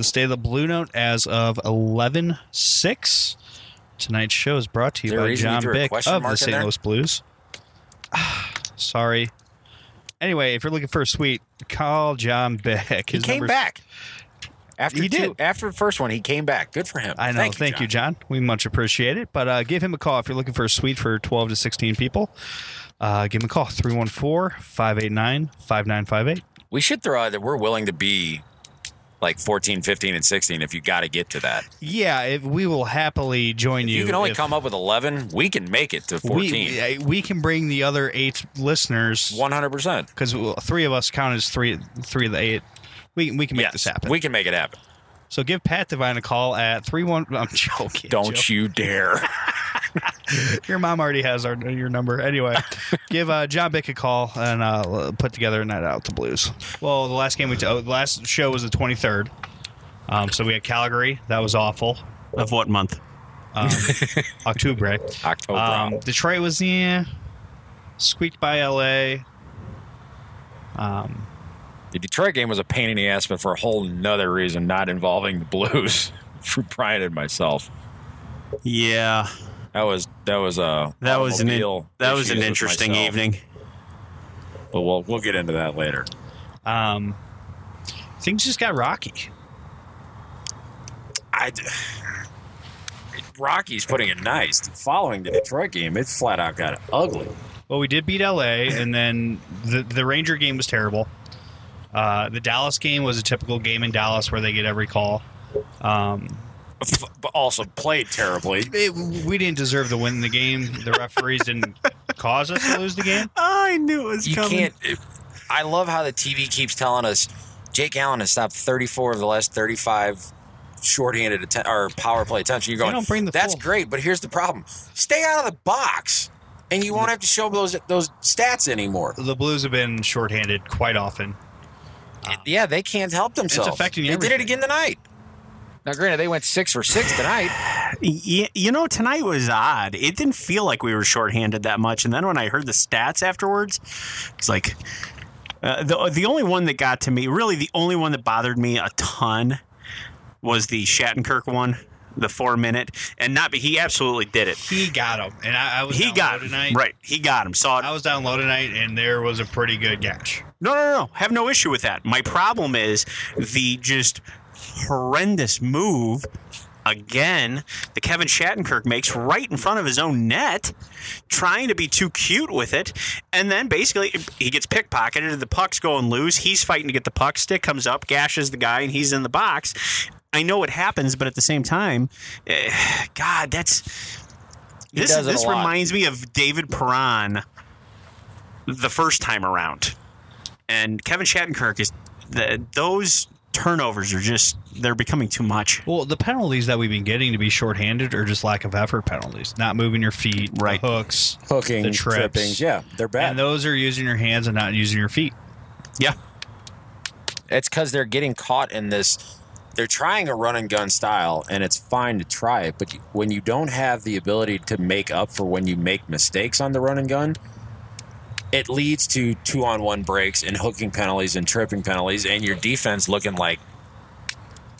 the State of the Blue Note as of 11 6. Tonight's show is brought to you Is there a by John Bick of the St. Louis Blues. Sorry. Anyway, if you're looking for a suite, call John Bick. He came back. After He two, did. after the first one, he came back. Good for him. I know. Thank, you, John. We much appreciate it. But uh, give him a call if you're looking for a suite for 12 to 16 people. Uh, give him a call 314 589 5958. We should throw out that we're willing to be like 14, 15, and 16 if you got to get to that. Yeah, if we will happily join you. You can only if- come up with 11. We can make it to 14. We, we can bring the other eight listeners 100%. because three of us count as three three of the eight. We, we can make yes, this happen. we can make it happen. So give Pat Devine a call at three one. I'm joking. Don't Joe. you dare. Your mom already has our your number. Anyway, give uh, John Bick a call and uh, put together a night out to Blues. Well, the last game we t- oh, the last show was the 23rd. Um, so we had Calgary. That was awful. Of what month? Um, October. October. Um, Detroit was yeah, squeaked by LA. Um, the Detroit game was a pain in the ass, but for a whole nother reason, not involving the Blues. for Brian and myself. Yeah, That was that was a that was an in- that was an interesting evening. But we'll we'll get into that later. um, things just got rocky. I Rocky's putting it nice. Following the Detroit game, it flat out got ugly. Well, we did beat LA, and then the the Ranger game was terrible. Uh, the Dallas game was a typical game in Dallas where they get every call. Um, But also played terribly. it, we didn't deserve to win the game. The referees didn't cause us to lose the game. I knew it was You coming. can't. I love how the TV keeps telling us Jake Allen has stopped 34 of the last 35 shorthanded atten- or power play attempts. You're going. don't bring the That's full- great, but here's the problem: stay out of the box, and you won't have to show those those stats anymore. The Blues have been shorthanded quite often. Yeah, they can't help themselves. It's affecting They did it again tonight. Now, granted, they went six for six tonight. You know, tonight was odd. It didn't feel like we were shorthanded that much. And then when I heard the stats afterwards, it's like uh, the the only one that got to me, really the only one that bothered me a ton, was the Shattenkirk one, the four minute, and not. Be he absolutely did it. He got him, and I, I was He down got low him tonight. right. He got him. Saw it. I was down low tonight, and there was a pretty good gash. No, no, no. Have no issue with that. My problem is the just horrendous move again the Kevin Shattenkirk makes right in front of his own net, trying to be too cute with it. And then basically he gets pickpocketed. The puck's going loose. He's fighting to get the puck. Stick comes up, gashes the guy, and he's in the box. I know it happens, but at the same time, eh, God, that's. This, does it a this reminds me of David Perron the first time around and Kevin Shattenkirk is the, those turnovers are just they're becoming too much. Well, the penalties that we've been getting to be shorthanded are just lack of effort penalties, not moving your feet, the Right. hooks, Hooking, the trips. trippings. Yeah, they're bad. and those are using your hands and not using your feet. Yeah, It's because they're getting caught in this. They're trying a run and gun style, and it's fine to try it. But when you don't have the ability to make up for when you make mistakes on the run and gun, it leads to two on one breaks and hooking penalties and tripping penalties, and your defense looking like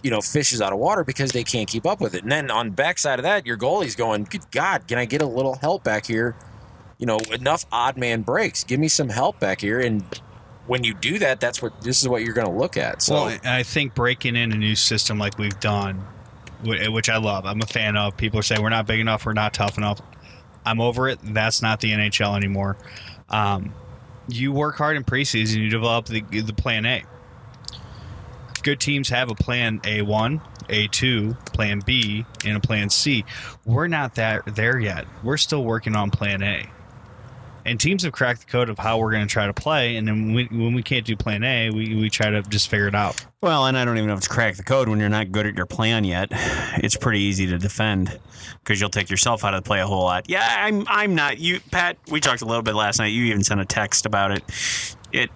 you know fishes out of water because they can't keep up with it. And then on backside of that, your goalie's going, "Good God, can I get a little help back here?" You know, enough odd man breaks. Give me some help back here, and when you do that, that's what this is what you're going to look at. So Well, I think breaking in a new system like we've done, which I love, I'm a fan of. People are saying we're not big enough, we're not tough enough. I'm over it. That's not the NHL anymore. Um, you work hard in preseason, you develop the, the plan A. Good teams have a plan A1, A2, plan B, and a plan C. We're not that there yet. We're still working on plan A. And teams have cracked the code of how we're going to try to play, and then we, when we can't do plan A, we, we try to just figure it out. well, and I don't even know if it's crack the code when you're not good at your plan yet. It's pretty easy to defend because you'll take yourself out of the play a whole lot. Yeah, I'm I'm not you, Pat. We talked a little bit last night. You even sent a text about it. It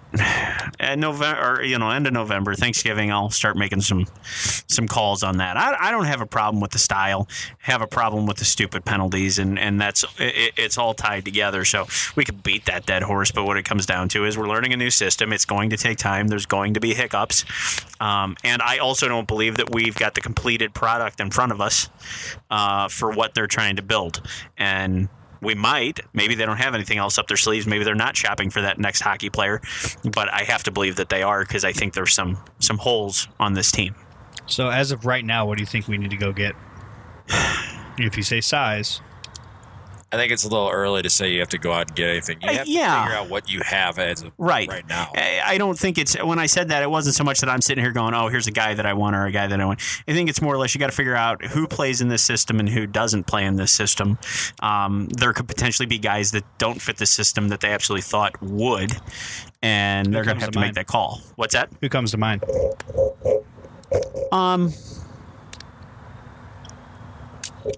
at November or you know end of November, Thanksgiving, I'll start making some some calls on that. I, I don't have a problem with the style, have a problem with the stupid penalties, and and that's it, it's all tied together. So we could beat that dead horse, but what it comes down to is we're learning a new system. It's going to take time. There's going to be hiccups, um, and I also don't believe that we've got the completed product in front of us uh, for what they're trying to build, and we might. Maybe they don't have anything else up their sleeves. Maybe they're not shopping for that next hockey player. But I have to believe that they are because I think there's some some holes on this team. So as of right now, what do you think we need to go get? If you say size, I think it's a little early to say you have to go out and get anything. You Uh, yeah. to figure out what you have as of Right. right now. I I don't think it's when I said that it wasn't so much that I'm sitting here going, "Oh, here's a guy that I want" or a guy that I want. I think it's more or less you got to figure out who plays in this system and who doesn't play in this system. Um, there could potentially be guys that don't fit the system that they absolutely thought would, and they're going to have to to make that call. What's that? who comes to mind? Um,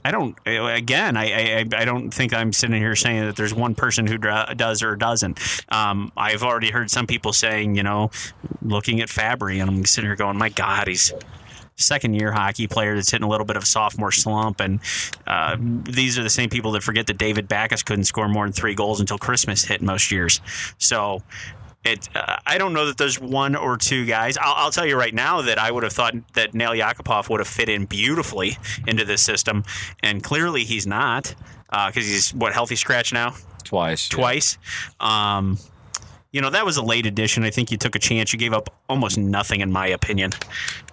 I don't. Again, I, I I don't think I'm sitting here saying that there's one person who does or doesn't. Um, I've already heard some people saying, you know, looking at Fabbri, and I'm sitting here going, my God, he's second year hockey player that's hitting a little bit of a sophomore slump, and uh, these are the same people that forget that David Backes couldn't score more than three goals until Christmas hit most years. So. It, uh, I don't know that there's one or two guys. I'll, I'll tell you right now that I would have thought that Nail Yakupov would have fit in beautifully into this system, and clearly he's not because he's what healthy scratch now Twice. twice. Um, you know that was a late addition. I think you took a chance. You gave up almost nothing, in my opinion,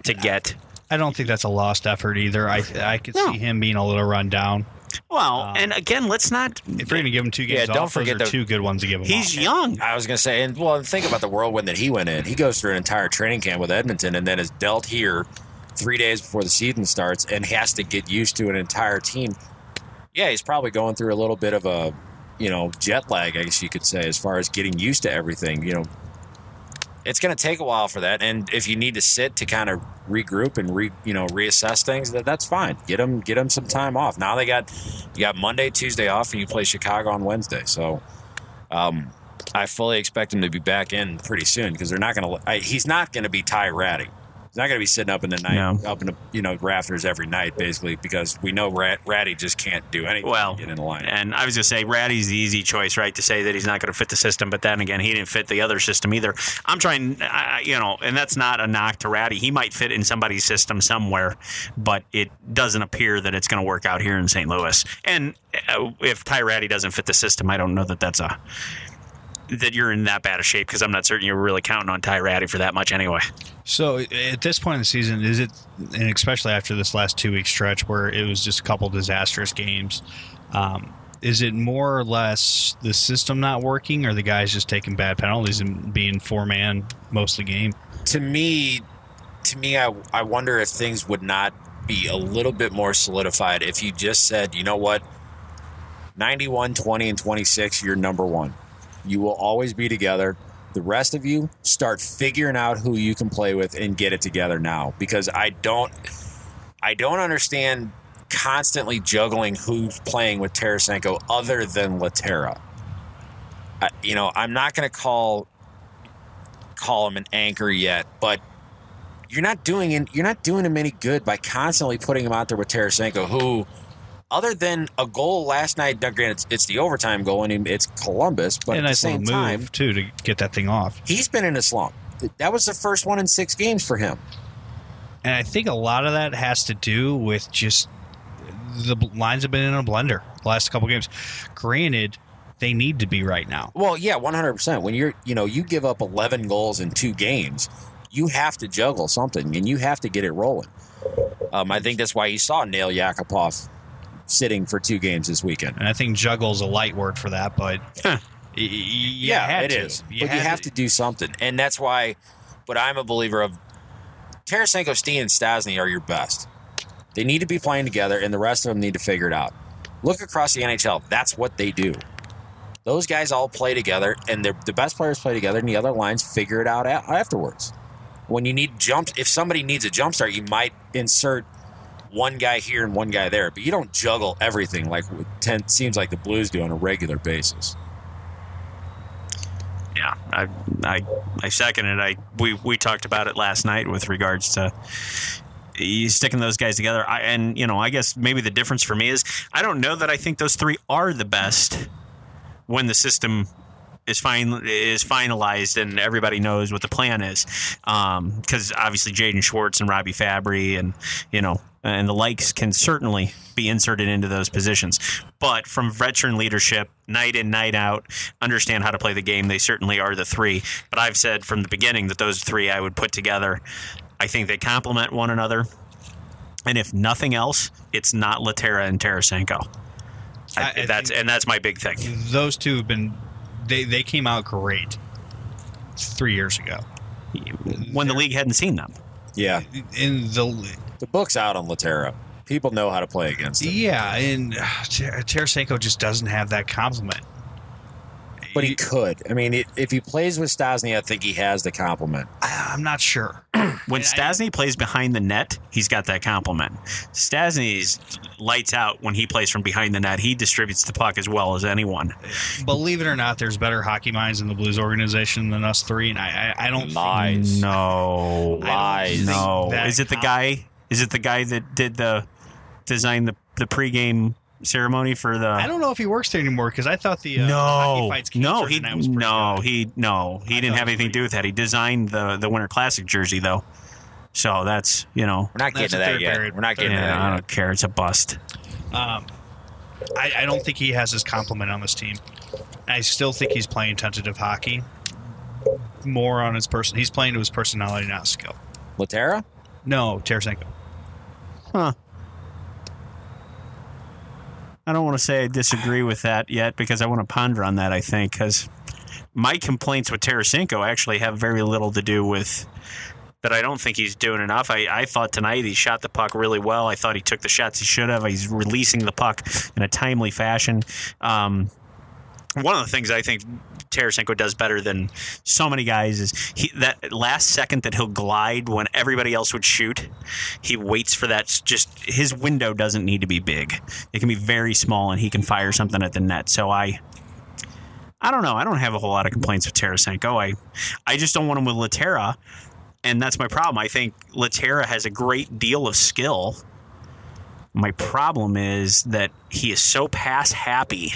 to get. I don't think that's a lost effort either. I I could No. see him being a little run down. Well, um, and again, let's not. If you're going to give him two games Yeah, don't off, forget those are the- two good ones to give him. He's off. young. I was going to say, and well, think about the whirlwind that he went in. He goes through an entire training camp with Edmonton and then is dealt here three days before the season starts and has to get used to an entire team. Yeah, he's probably going through a little bit of a, you know, jet lag, I guess you could say, as far as getting used to everything. You know, it's going to take a while for that. And if you need to sit to kind of regroup and re, you know, reassess things, that that's fine. Get them, get them some time off. Now they got, you got Monday, Tuesday off, and you play Chicago on Wednesday. So, um, I fully expect him to be back in pretty soon because they're not going to. He's not going to be Ty Rattie. He's not going to be sitting up in the night, No. up in the you know rafters every night, basically, because we know Rat, Rattie just can't do anything. Well, to get in the line. and I was going to say Rattie's the easy choice, right? To say that he's not going to fit the system, but then again, he didn't fit the other system either. I'm trying, I- you know, and that's not a knock to Rattie. He might fit in somebody's system somewhere, but it doesn't appear that it's going to work out here in St. Louis. And uh, if Ty Rattie doesn't fit the system, I don't know that that's a that you're in that bad of shape because I'm not certain you're really counting on Ty Rattie for that much anyway. So at this point in the season, is it, and especially after this last two week stretch where it was just a couple disastrous games, um, is it more or less the system not working, or the guys just taking bad penalties and being four man most of the game? to me, to me, I I wonder if things would not be a little bit more solidified if you just said, you know what, 91, 20, and 26, you're number one. You will always be together. The rest of you start figuring out who you can play with and get it together now because I don't I don't understand constantly juggling who's playing with Tarasenko other than Lehtera. I, you know, I'm not going to call call him an anchor yet, but you're not doing you're not doing him any good by constantly putting him out there with Tarasenko, who, other than a goal last night, now granted it's, it's the overtime goal and it's Columbus, but and a at the nice little same move time, too to get that thing off. he's been in a slump. That was the first one in six games for him. And I think a lot of that has to do with just the lines have been in a blender the last couple games. Granted, they need to be right now. Well, yeah, one hundred percent. When you're, you know, you give up eleven goals in two games, you have to juggle something, and you have to get it rolling. Um, I think that's why you saw Nail Yakupov sitting for two games this weekend. And I think juggle's a light word for that, but Huh. y- y- yeah, had it to. is. You but you have to do something, and that's why. But I'm a believer of Tarasenko, Steen, and Stastny are your best. They need to be playing together, and the rest of them need to figure it out. Look across the NHL; that's what they do. Those guys all play together, and they're, the best players play together, and the other lines figure it out a- afterwards. When you need jumps, if somebody needs a jump start, you might insert one guy here and one guy there, but you don't juggle everything like it seems like the Blues do on a regular basis. Yeah, I, I, I second it. I we we talked about it last night with regards to you sticking those guys together. I, and you know, I guess maybe the difference for me is I don't know that I think those three are the best when the system is fine is finalized and everybody knows what the plan is. Um, because obviously Jaden Schwartz and Robbie Fabbri and you know Uh, and the likes can certainly be inserted into those positions. But from veteran leadership, night in night out, understand how to play the game. They certainly are the three. But I've said from the beginning that those three I would put together. I think they complement one another. And if nothing else, it's not Lehtera and Tarasenko. I, I that's and that's my big thing. Those two have been they they came out great three years ago. When the league hadn't seen them. Yeah, In the the book's out on Lehtera. People know how to play against him, yeah, and Tarasenko just doesn't have that compliment. But he could. I mean, it, if he plays with Stastny, I think he has the compliment. I, I'm not sure. When And I- Stastny plays behind the net, he's got that compliment. Stastny's lights out when he plays from behind the net. He distributes the puck as well as anyone. Believe it or not, there's better hockey minds in the Blues organization than us three, and I I, I don't think Lies. No, Lies. no. that Is it the guy? Is it the guy that did the design the the pregame ceremony for the? I don't know if he works there anymore because I thought the uh, no, hockey fights cancer no, he tonight was no, good. he no, he I didn't have anything to do with that. He designed the the Winter Classic jersey though, so that's you know. We're not That's getting to a that third yet. period. We're not getting Third to Yeah, that I don't care. It's a bust. Um, I, I don't think he has his complement on this team. I still think he's playing tentative hockey. More on his person. He's playing to his personality, not skill. Lehtera? No, Tarasenko. Huh. I don't want to say I disagree with that yet because I want to ponder on that. I think because my complaints with Tarasenko actually have very little to do with that. I don't think he's doing enough. I, I thought tonight he shot the puck really well. I thought he took the shots he should have. He's releasing the puck in a timely fashion. Um, one of the things I think Tarasenko does better than so many guys is he, that last second that he'll glide when everybody else would shoot. He waits for that. Just his window doesn't need to be big. It can be very small, and he can fire something at the net. So I, I don't know. I don't have a whole lot of complaints with Tarasenko. I, I just don't want him with Lehtera, and that's my problem. I think Lehtera has a great deal of skill. My problem is that he is so pass happy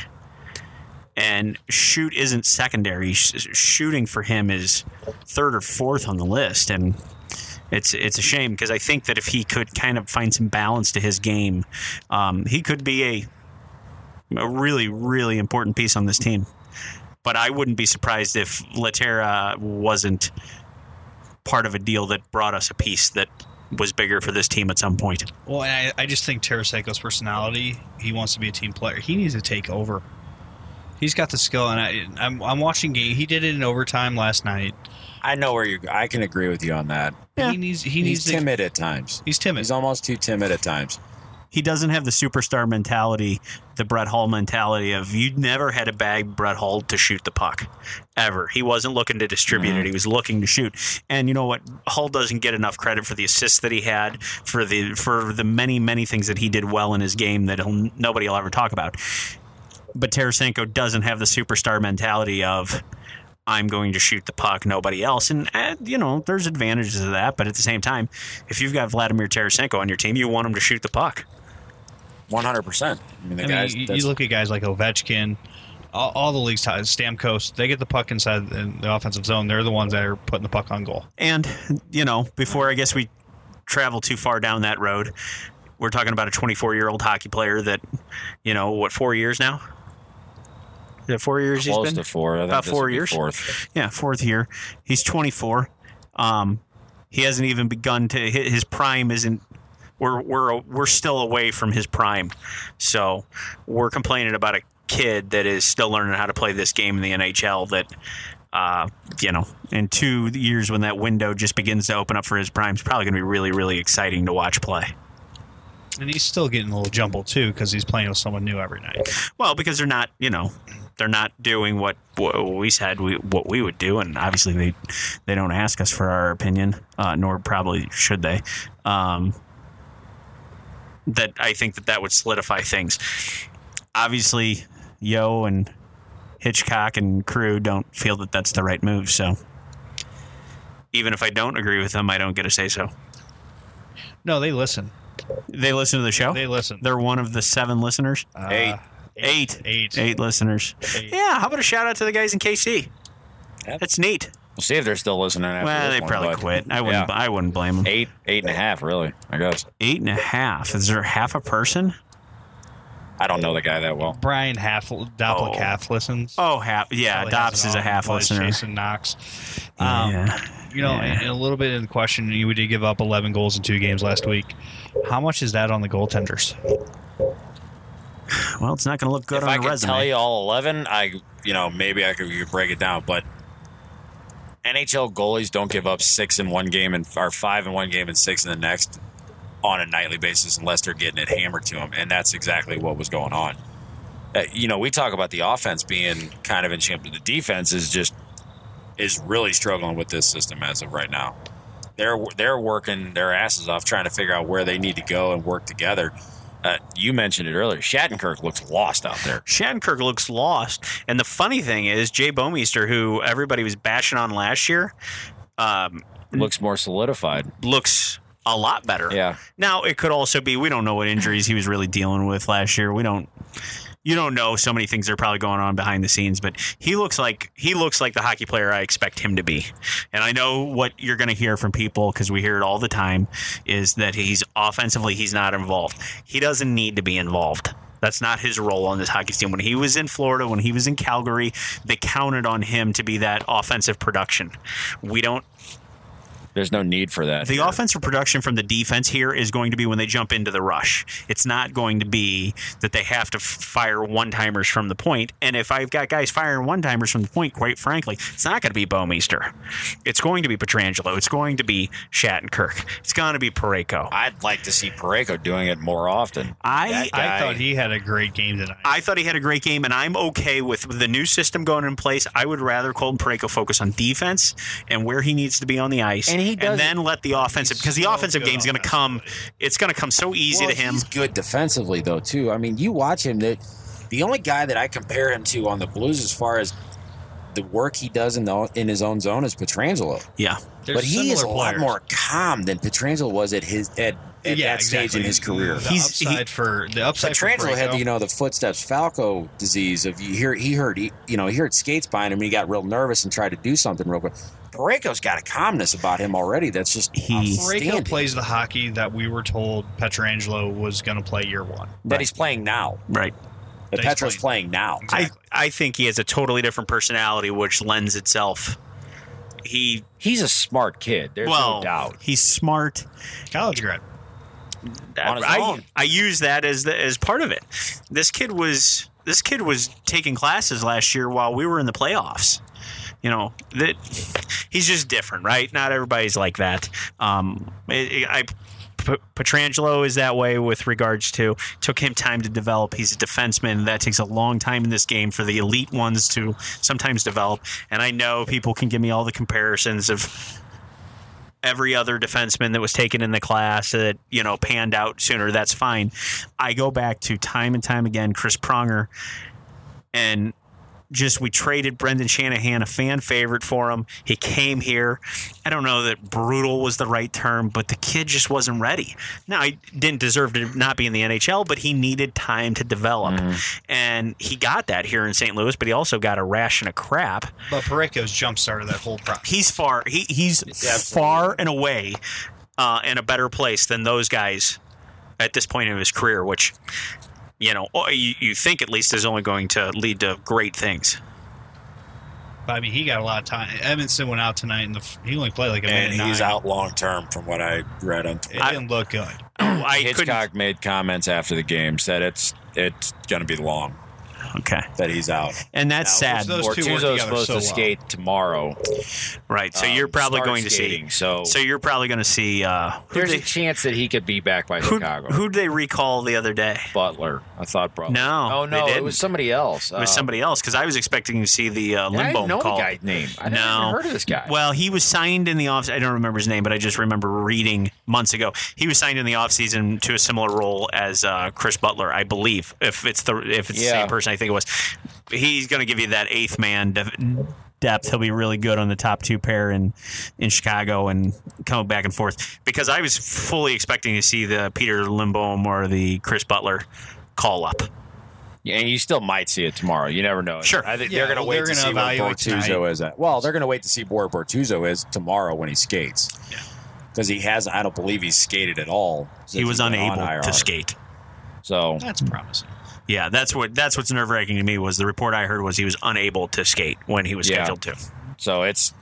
and shoot isn't secondary. Sh- shooting for him is third or fourth on the list, and it's it's a shame because I think that if he could kind of find some balance to his game, um, he could be a a really really important piece on this team. But I wouldn't be surprised if Lehtera wasn't part of a deal that brought us a piece that was bigger for this team at some point. Well, I, I just think Tarasenko's personality, he wants to be a team player. He needs to take over. He's got the skill, and I, I'm, I'm watching game. He did it in overtime last night. I know where you're. I can agree with you on that. Yeah. He needs. He He's needs to. timid at times. He's timid. He's almost too timid at times. he doesn't have the superstar mentality, the Brett Hull mentality of you never had a bag Brett Hull to shoot the puck ever. He wasn't looking to distribute it; mm-hmm. he was looking to shoot. And you know what? Hull doesn't get enough credit for the assists that he had, for the for the many many things that he did well in his game that he'll, nobody will ever talk about. But Tarasenko doesn't have the superstar mentality of. I'm going to shoot the puck, nobody else. And, eh, you know, there's advantages to that. But at the same time, if you've got Vladimir Tarasenko on your team, you want him to shoot the puck. One hundred percent. I mean, the I guys. mean, you, you look at guys like Ovechkin, all, all the leagues, Stamkos. They get the puck inside the, the offensive zone. They're the ones that are putting the puck on goal. And, you know, before I guess we travel too far down that road, we're talking about a 24 year old hockey player that, you know, what, four years now? Is it four years close he's been? to four. I think About this four would be years. Fourth. Yeah, fourth year. He's 24. Um, he hasn't even begun to hit his prime. Isn't we're we're we're still away from his prime, so we're complaining about a kid that is still learning how to play this game in the NHL. That uh, you know, in two years when that window just begins to open up for his prime, is probably going to be really really exciting to watch play. And he's still getting a little jumbled too because he's playing with someone new every night. Well, because they're not, you know, they're not doing what, what we said we what we would do, and obviously they they don't ask us for our opinion, uh, nor probably should they. Um, that I think that that would solidify things. Obviously, Yeo and Hitchcock and crew don't feel that that's the right move. So even if I don't agree with them, I don't get to say so. No, they listen. They listen to the show. They listen. They're one of the seven listeners. Uh, Eight. Eight. Eight. Eight listeners. Eight. Yeah. How about a shout out to the guys in KC? Yep. That's neat. We'll see if they're still listening. After Well, this they one, probably quit. I wouldn't. Yeah. I wouldn't blame them. Eight, eight and a half, really. I guess. Eight and a half. Is there half a person? I don't know the guy that well. Brian half Doppel Oh. calf listens. Oh, half. Yeah, Probably has Dops a half listener. Jason Knox. Um, yeah. You know, Yeah. and a little bit in the question, you did give up 11 goals in two games last week. How much is that on the goaltenders? Well, it's not going to look good if on I a could resume. tell you all eleven, I you know maybe I could, could break it down, but NHL goalies don't give up six in one game and or five in one game and six in the next on a nightly basis unless they're getting it hammered to them, and that's exactly what was going on. Uh, you know, we talk about the offense being kind of in shambles. The defense is just is really struggling with this system as of right now. They're they're working their asses off trying to figure out where they need to go and work together. Uh, you mentioned it earlier. Shattenkirk looks lost out there. Shattenkirk looks lost. And the funny thing is, Jay Bouwmeester, who everybody was bashing on last year, um, Looks more solidified. looks a lot better. Yeah. Now it could also be we don't know what injuries he was really dealing with last year. We don't. You don't know so many things that are probably going on behind the scenes, but he looks like he looks like the hockey player I expect him to be. And I know what you're going to hear from people because we hear it all the time is that he's offensively he's not involved. He doesn't need to be involved. That's not his role on this hockey team. When he was in Florida, when he was in Calgary, they counted on him to be that offensive production. We don't There's no need for that. the here. offensive production from the defense here is going to be when they jump into the rush. It's not going to be that they have to fire one timers from the point. And if I've got guys firing one timers from the point, quite frankly, it's not going to be Bouwmeester. It's going to be Pietrangelo. It's going to be Shattenkirk. It's going to be Parayko. I'd like to see Parayko doing it more often. I guy- I thought he had a great game tonight. I thought he had a great game, and I'm okay with the new system going in place. I would rather Colton Parayko focus on defense and where he needs to be on the ice, And he does- then let the offensive because the so offensive good game's going to come. It's going to come so easy Well, to him. He's good defensively though too. I mean, you watch him. That the only guy that I compare him to on the Blues as far as the work he does in the in his own zone is Pietrangelo. Yeah, There's but he is a similar lot more calm than Pietrangelo was at his at, at yeah, that stage exactly. in his career. The He's- he- upside for the upside. for Pietrangelo had you know the footsteps Falco disease of you hear he heard he, you know he heard skates behind him and he got real nervous and tried to do something real quick. Parayko's got a calmness about him already that's just He- Parayko plays the hockey that we were told Pietrangelo was going to play year one. that he's playing now. right. That That he's Petro's playing now. Exactly. I I think he has a totally different personality, which lends itself. He He's a smart kid. There's well, no doubt. he's smart. College grad. His I. I use that as the, as part of it. This kid was this kid was taking classes last year while we were in the playoffs. You know that he's just different, right? Not everybody's like that. Um, it, it- I. Pietrangelo is that way with regards to took him time to develop. He's a defenseman. That takes a long time in this game for the elite ones to sometimes develop. And I know people can give me all the comparisons of every other defenseman that was taken in the class that you know panned out sooner that's fine. I go back to time and time again chris pronger and just we traded brendan shanahan a fan favorite for him. He came here. I don't know that brutal was the right term but the kid just wasn't ready. Now he didn't deserve to not be in the nhl but he needed time to develop. And he got that here in st louis but he also got a ration of crap. But Parayko's jump started that whole process. he's far he, he's Absolutely. far and away uh, in a better place than those guys at this point in his career which you know or you, you think at least is only going to lead to great things But I mean, he got a lot of time. Edmundson went out tonight, and the, he only played like a and minute he's nine. out long term from what I read on Twitter. It Twitter. didn't look good. i couldn't Hitchcock made comments after the game, said it's it's going to be long okay that he's out. and that's Now, sad those two work Bortuzzo's together supposed so to well. skate tomorrow. right so um, you're probably start going to skating, see So, so you're probably going to see uh there's they, a chance that he could be back by who, Chicago. who'd they recall the other day Butler, I thought, bro. No, oh no, it was somebody else. it was somebody else because i was expecting to see the uh, I didn't limbo know call the guy's name. I never No. heard of this guy. Well, he was signed in the off. I don't remember his name, but I just remember reading months ago. He was signed in the offseason to a similar role as uh, Chris Butler, I believe. If it's the if it's the same person, I think think it was. He's going to give you that eighth man de- depth. He'll be really good on the top two pair in in Chicago and coming back and forth. Because I was fully expecting to see the Peter Lindbohm or the Chris Butler call up. Yeah, and you still might see it tomorrow. You never know. Sure. I think Yeah, they're going to well, wait to see where Bortuzzo tonight. is at. Well, they're going to wait to see where Bortuzzo is tomorrow when he skates. Because he has, I don't believe he's skated at all. He was he's been on unable to skate. So That's promising. Yeah, that's what that's what's nerve wracking to me was the report I heard was he was unable to skate when he was Yeah. scheduled to. So it's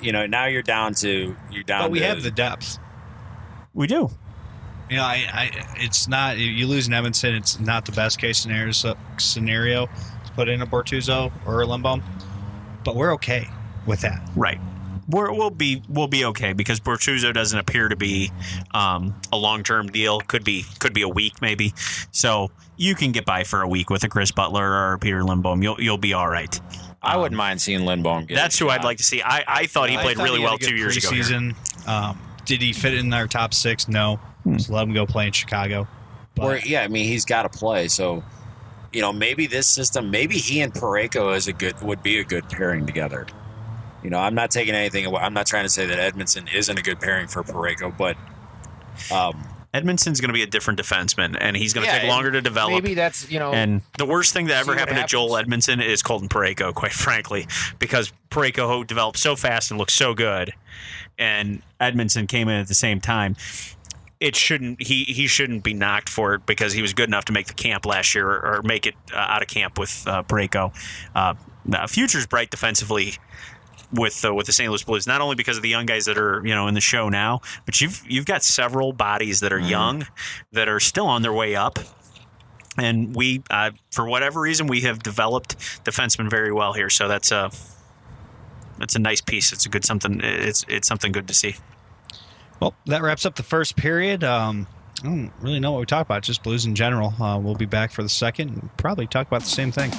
you know now you're down to you're down. But we to, have the depth. We do. You know, I, I it's not you lose in Edmundson. It's not the best case scenario scenario to put in a Bortuzzo or a Lindbohm, but we're okay with that. Right. We're, we'll be we'll be okay because Bortuzzo doesn't appear to be um, a long term deal. Could be could be a week maybe. So you can get by for a week with a Chris Butler or a Peter Lindbohm. You'll you'll be all right. I wouldn't mind seeing Lindbohm. Get That's a who. I'd like to see. I, I thought he I played thought really he well a two years ago. here. preseason. Um, did he fit in our top six? No. Just let him go play in Chicago. But Or yeah, I mean he's got to play. So you know maybe this system, maybe he and Parayko is a good would be a good pairing together. You know, I'm not taking anything away. I'm not trying to say that Edmundson isn't a good pairing for Pareko, but um, Edmundson's going to be a different defenseman, and he's going to Yeah, take longer to develop. maybe that's you know And the worst thing that ever happened to Joel. Edmundson is Colton Parayko, quite frankly, because Parayko developed so fast and looked so good, and Edmundson came in at the same time. It shouldn't he he shouldn't be knocked for it because he was good enough to make the camp last year or, or make it uh, out of camp with uh, Parayko. Uh, the future's bright defensively with uh, with the St. Louis Blues, not only because of the young guys that are you know in the show now, but you've you've got several bodies that are young that are still on their way up. And we, uh, for whatever reason, we have developed defensemen very well here. So that's a that's a nice piece. It's a good something. It's it's something good to see. Well, that wraps up the first period. Um, I don't really know what we talk about, just blues in general. Uh, we'll be back for the second and probably talk about the same thing.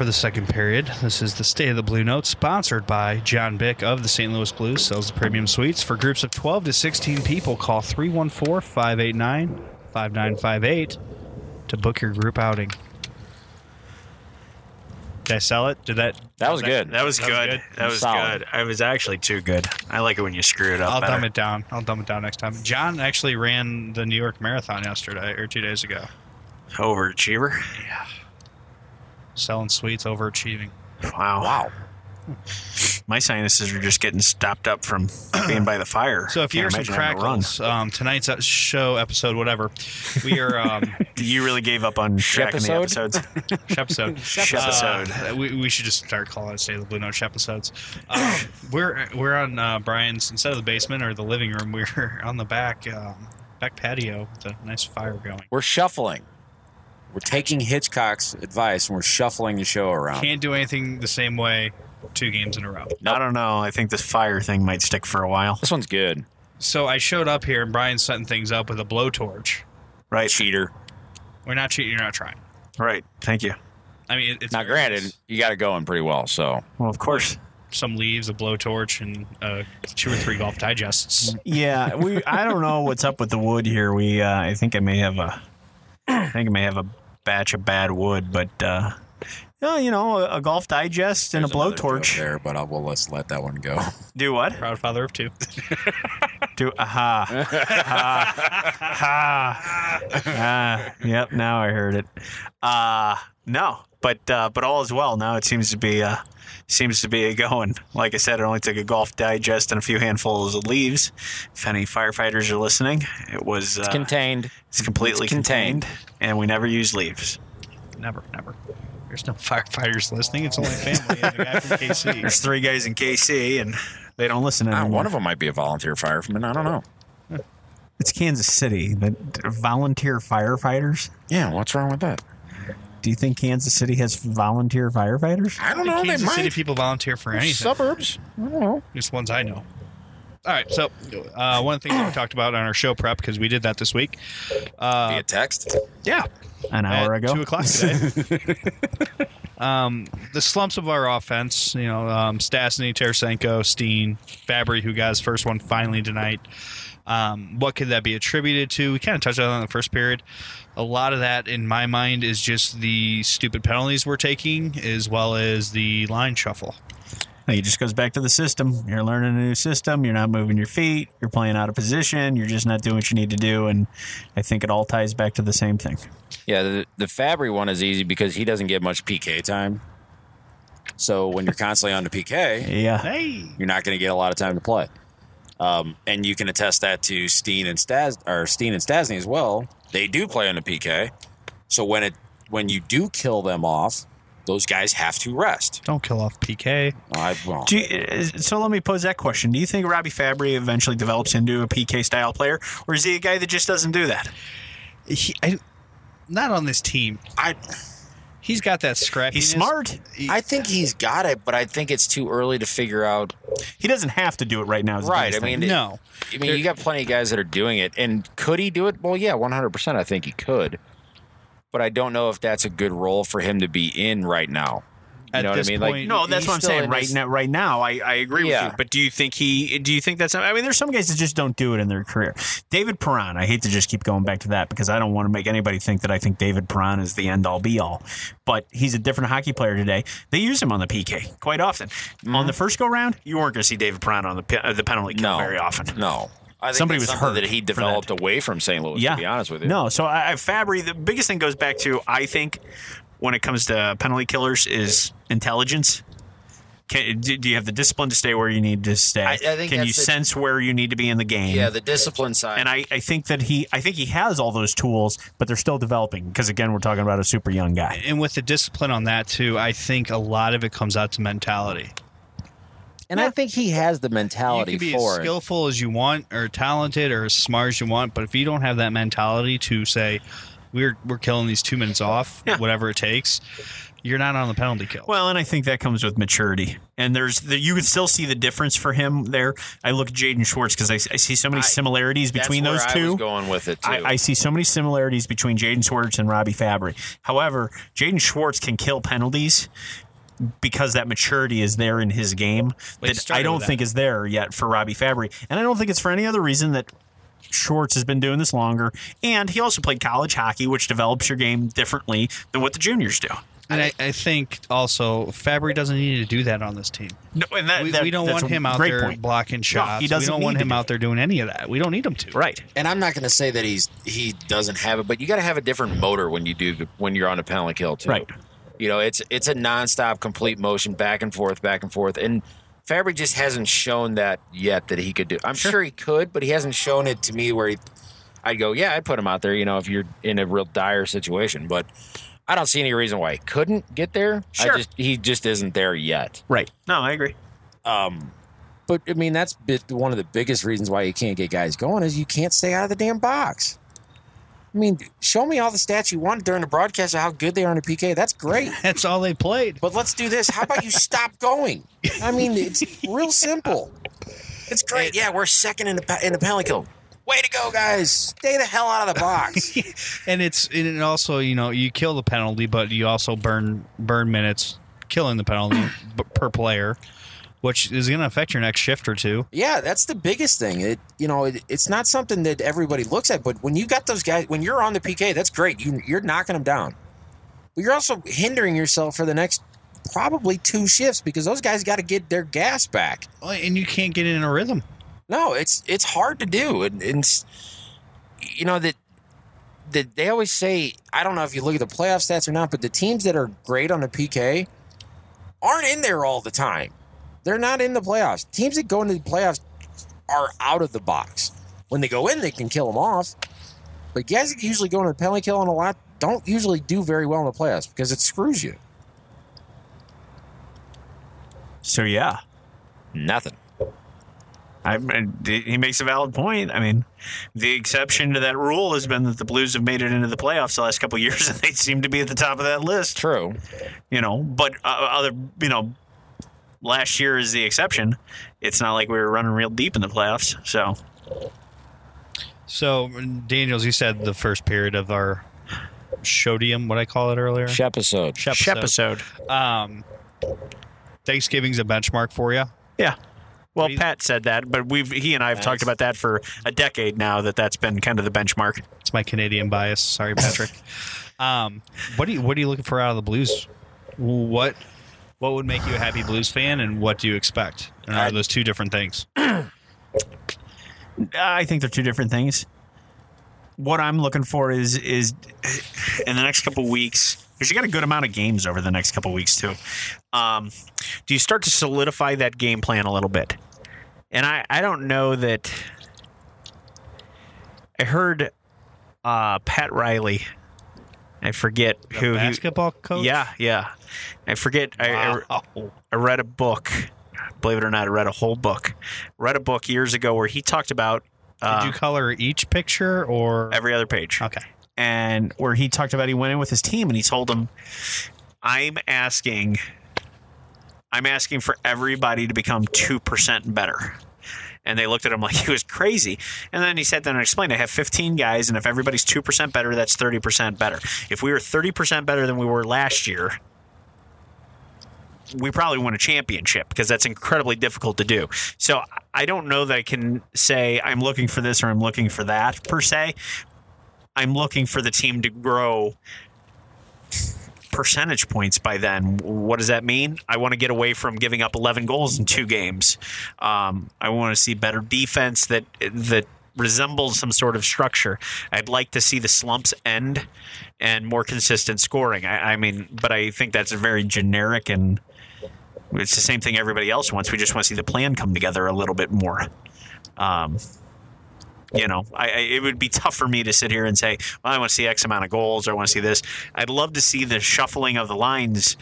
For the second period. This is the State of the Blue Note, sponsored by John Bick of the St. Louis Blues. Sells the premium suites for groups of 12 to 16 people. Call 314 589 5958 to book your group outing. Did I sell it? Did that? that was good. That was That was good. good? That was Solid. good. I was actually too good. I like it when you screw it up. I'll better. dumb it down. I'll dumb it down next time. John actually ran the New York Marathon yesterday or two days ago. Overachiever. Selling sweets, overachieving. Wow. wow. My sinuses are just getting stopped up from being by the fire. So if you hear Can't some imagine having run. crackles, um, tonight's uh, show episode, whatever, we are um, You really gave up on tracking the Shepisode? episodes. episode. Shepisode. Uh, we, we should just start calling it "State of the Blue Note" episodes. Um, we're we're on uh, Brian's instead of the basement or the living room. We're on the back um, back patio with a nice fire going. We're shuffling. We're taking Hitchcock's advice and we're shuffling the show around. Can't do anything the same way two games in a row. I don't know. I think this fire thing might stick for a while. This one's good. So I showed up here and Brian's setting things up with a blowtorch. Right. Cheater. We're not cheating. You're not trying. Right. Thank you. I mean, it- it's Now, granted, you got it going pretty well. So Well, of course. some leaves, a blowtorch, and uh, two or three golf digests. Yeah, we. I don't know what's up with the wood here. We. Uh, I think I may have a. I think I may have a batch of bad wood, but. uh no, you know, a, a golf digest and There's a another joke blowtorch. there, but I will let's let that one go. Do what? Proud father of two. Do aha. ha. Ha. Ah, yep, now I heard it. Uh no. But uh but all is well. Now it seems to be uh seems to be going. Like I said, it only took a golf digest and a few handfuls of leaves. If any firefighters are listening, it was uh, Contained. it's completely it's contained. contained. and we never use leaves. never, never. There's no firefighters listening. It's only family and the guy from KC. There's three guys in KC and they don't listen Ah, anymore. one of them might be a volunteer fireman. I don't know. it's Kansas City. The volunteer firefighters. Yeah, what's wrong with that? Do you think Kansas City has volunteer firefighters? I don't know. Kansas they might. City people volunteer for anything. Suburbs. I don't know. Just ones I know. All right, so uh, one of the things that we talked about on our show prep because we did that this week. Uh, Via text. yeah, An hour ago. two o'clock today. um, the slumps of our offense, you know, um, Stastny, Tarasenko, Steen, Fabbri, who got his first one finally tonight. Um, what could that be attributed to? We kind of touched on that in the first period. A lot of that, in my mind, is just the stupid penalties we're taking, as well as the line shuffle. It just goes back to the system. You're learning a new system. You're not moving your feet. You're playing out of position. You're just not doing what you need to do. And I think it all ties back to the same thing. Yeah, the, the Fabbri one is easy because he doesn't get much PK time. So when you're constantly on the PK, Yeah. Hey, you're not going to get a lot of time to play. Um, and you can attest that to Steen and Stas or Steen and Stastny as well. They do play on the PK. So when it when you do kill them off, those guys have to rest. don't kill off PK. I, well, Do you, uh, so let me pose that question. Do you think Robbie Fabbri eventually develops into a PK style player, or is he a guy that just doesn't do that? He, I, not on this team. I He's got that scrappiness. He's smart. I think he's got it, but I think it's too early to figure out. He doesn't have to do it right now. Right, I mean, No, I mean, you got plenty of guys that are doing it, and could he do it? Well, yeah, one hundred percent. I think he could, but I don't know if that's a good role for him to be in right now. You At know what I this mean? point- like, No, that's what I'm saying. Right his- now, right now, I, I agree with you. But do you think he? Do you think that's? I mean, there's some guys that just don't do it in their career. David Perron. I hate to just keep going back to that because I don't want to make anybody think that I think David Perron is the end all be all. But he's a different hockey player today. They use him on the PK quite often. On the first go round, you weren't going to see David Perron on the uh, the penalty kill No, very often. No, I think Somebody was hurt that he developed that. away from St. Louis. Yeah. To be honest with you, No, so I, I Fabbri. The biggest thing goes back to I think when it comes to penalty killers is intelligence. Can, do do you have the discipline to stay where you need to stay? I- I think Can you the- sense where you need to be in the game? Yeah, the discipline side. and I, I think that he I think he has all those tools, but they're still developing because again we're talking about a super young guy. and with the discipline on that too, I think a lot of it comes out to mentality. And I think he has the mentality You mentality can be for as it. skillful as you want, or talented, or as smart as you want, but if you don't have that mentality to say, "We're we're killing these two minutes off, Yeah. whatever it takes," you're not on the penalty kill. Well, and I think that comes with maturity. And there's the, you can still see the difference for him there. I look at Jaden Schwartz because I, I see so many I- similarities That's between where those I two. was going with it too. I, I see so many similarities between Jaden Schwartz and Robbie Fabbri. However, Jaden Schwartz can kill penalties because that maturity is there in his game Well, that I don't with think that. is there yet for Robbie Fabbri. And I don't think it's for any other reason that Schwartz has been doing this longer. And he also played college hockey, which develops your game differently than what the juniors do. and I, I think also Fabbri doesn't need to do that on this team. No, and that, We, that- we don't want him out there point. blocking shots. we doesn't don't want him do out there doing any of that. We don't need him to. Right. and I'm not going to say that he's he doesn't have it, but you got to have a different motor when you do when you're on a penalty kill too. Right. You know, it's it's a nonstop, complete motion, back and forth, back and forth, and Fabbri just hasn't shown that yet that he could do. I'm sure, he could, but he hasn't shown it to me where he, I'd go, yeah, I'd put him out there. You know, if you're in a real dire situation, but I don't see any reason why he couldn't get there. Sure. I just he just isn't there yet. Right. No, I agree. Um, but I mean, that's bit, one of the biggest reasons why you can't get guys going is you can't stay out of the damn box. I mean, show me all the stats you want during the broadcast of how good they are in the PK. That's great. That's all they played. But let's do this. How about you stop going? I mean, it's real simple. It's great. Yeah, we're second in the in the penalty kill. Way to go, guys! Stay the hell out of the box. and it's and it also you know you kill the penalty, but you also burn burn minutes killing the penalty per player, which is going to affect your next shift or two. Yeah, that's the biggest thing. It you know, it, it's not something that everybody looks at, but when you got those guys, when you're on the PK, that's great. You you're knocking them down, but you're also hindering yourself for the next probably two shifts because those guys got to get their gas back. Well, And you can't get in a rhythm. No, it's it's hard to do, and, and it's- you know that that they always say. I don't know if you look at the playoff stats or not, but the teams that are great on the PK aren't in there all the time. They're not in the playoffs. Teams that go into the playoffs are out of the box. When they go in, they can kill them off. But guys that usually go into the penalty kill on a lot don't usually do very well in the playoffs because it screws you. So yeah, Nothing. I, he makes a valid point. I mean, the exception to that rule has been that the Blues have made it into the playoffs the last couple of years, and they seem to be at the top of that list. True. You know, but uh, other, you know, last year is the exception. It's not like we were running real deep in the playoffs. So So Daniels, you said the first period of our showdium, what I call it earlier, Shepisode. Shepisode. episode, Um, Thanksgiving's a benchmark for you. yeah. Well, you- Pat said that, but we've he and I have Nice. talked about that for a decade now. That that's been kind of the benchmark. It's my Canadian bias. Sorry, Patrick. um, what do you what are you looking for out of the Blues? What what would make you a happy Blues fan, and what do you expect? And are those two different things? I think they're two different things. What I'm looking for is is in the next couple weeks because you got a good amount of games over the next couple weeks too. Um, do you start to solidify that game plan a little bit? And I I don't know that. I heard uh, Pat Riley. I forget The who he. basketball coach? Yeah, yeah. I forget. I, I, I read a book. Believe it or not, I read a whole book. Read a book years ago where he talked about uh, Did you color each picture or every other page, Okay. and where he talked about he went in with his team and he told them, "I'm asking, I'm asking for everybody to become two percent better." And they looked at him like he was crazy. And then he sat down and explained, I have 15 guys, and if everybody's 2% better, that's 30% better. If we were 30% better than we were last year, we probably win a championship because that's incredibly difficult to do. So I don't know that I can say I'm looking for this or I'm looking for that per se. I'm looking for the team to grow percentage points by then. What does that mean? I want to get away from giving up 11 goals in two games. Um, I want to see better defense that that resembles some sort of structure. I'd like to see the slumps end and more consistent scoring. I, I mean, but I think that's a very generic and it's the same thing everybody else wants. We just want to see the plan come together a little bit more. Um, you know, I, I, it would be tough for me to sit here and say, well, I want to see X amount of goals or I want to see this. I'd love to see the shuffling of the lines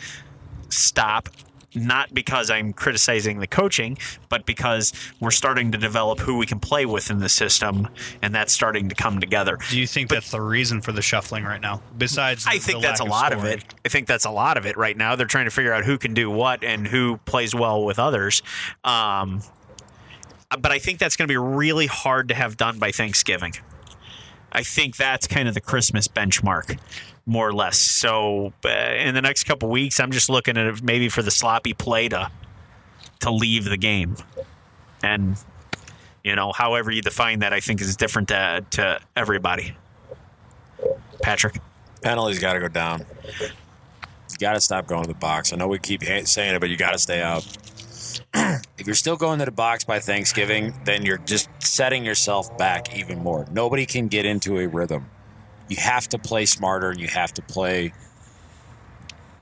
stop, not because I'm criticizing the coaching, but because we're starting to develop who we can play with in the system, and that's starting to come together. Do you think that's the reason for the shuffling right now? Besides, I think that's a lack lot of it. I think that's a lot of it right now. They're trying to figure out who can do what and who plays well with others. Um, but I think that's going to be really hard to have done by Thanksgiving. I think that's kind of the Christmas benchmark, more or less. So uh, in the next couple weeks, I'm just looking at maybe for the sloppy play to to leave the game, and you know, however you define that, I think is different to, to everybody. Patrick. Penalties got to go down. You got to stop going to the box. I know we keep saying it, but you got to stay out. If you're still going to the box by Thanksgiving, then you're just setting yourself back even more. Nobody can get into a rhythm. You have to play smarter and you have to play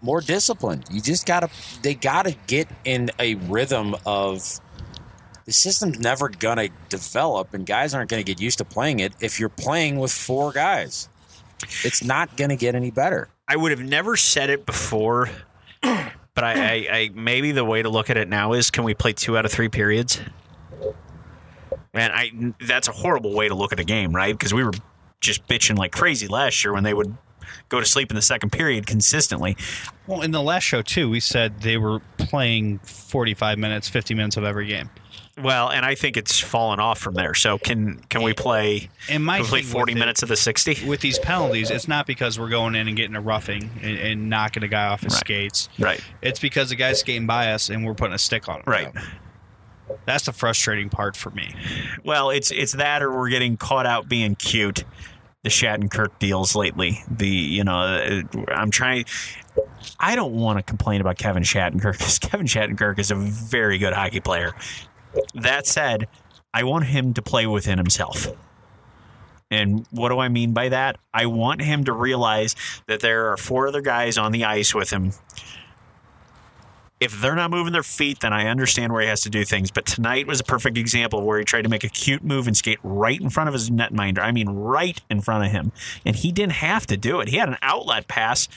more disciplined. You just got to, they got to get in a rhythm of the system's never going to develop and guys aren't going to get used to playing it if you're playing with four guys. It's not going to get any better. I would have never said it before, but I, I, I maybe the way to look at it now is can we play two out of three periods? Man, I that's a horrible way to look at a game, right? Because we were just bitching like crazy last year when they would go to sleep in the second period consistently. Well, in the last show too, we said they were playing 45 minutes, 50 minutes of every game. Well, and I think it's fallen off from there. So can can we play And my complete forty it- minutes of the sixty? With these penalties, it's not because we're going in and getting a roughing and, and knocking a guy off his Right. skates. Right. It's because the guy's skating by us and we're putting a stick on him. Right. That's the frustrating part for me. Well, it's it's that or we're getting caught out being cute. The Shattenkirk deals lately. The you know uh, I'm trying. I don't want to complain about Kevin Shattenkirk because Kevin Shattenkirk is a very good hockey player. That said, I want him to play within himself. And what do I mean by that? I want him to realize that there are four other guys on the ice with him. If they're not moving their feet, then I understand where he has to do things. But tonight was a perfect example where he tried to make a cute move and skate right in front of his netminder. I mean, right in front of him. And he didn't have to do it. He had an outlet pass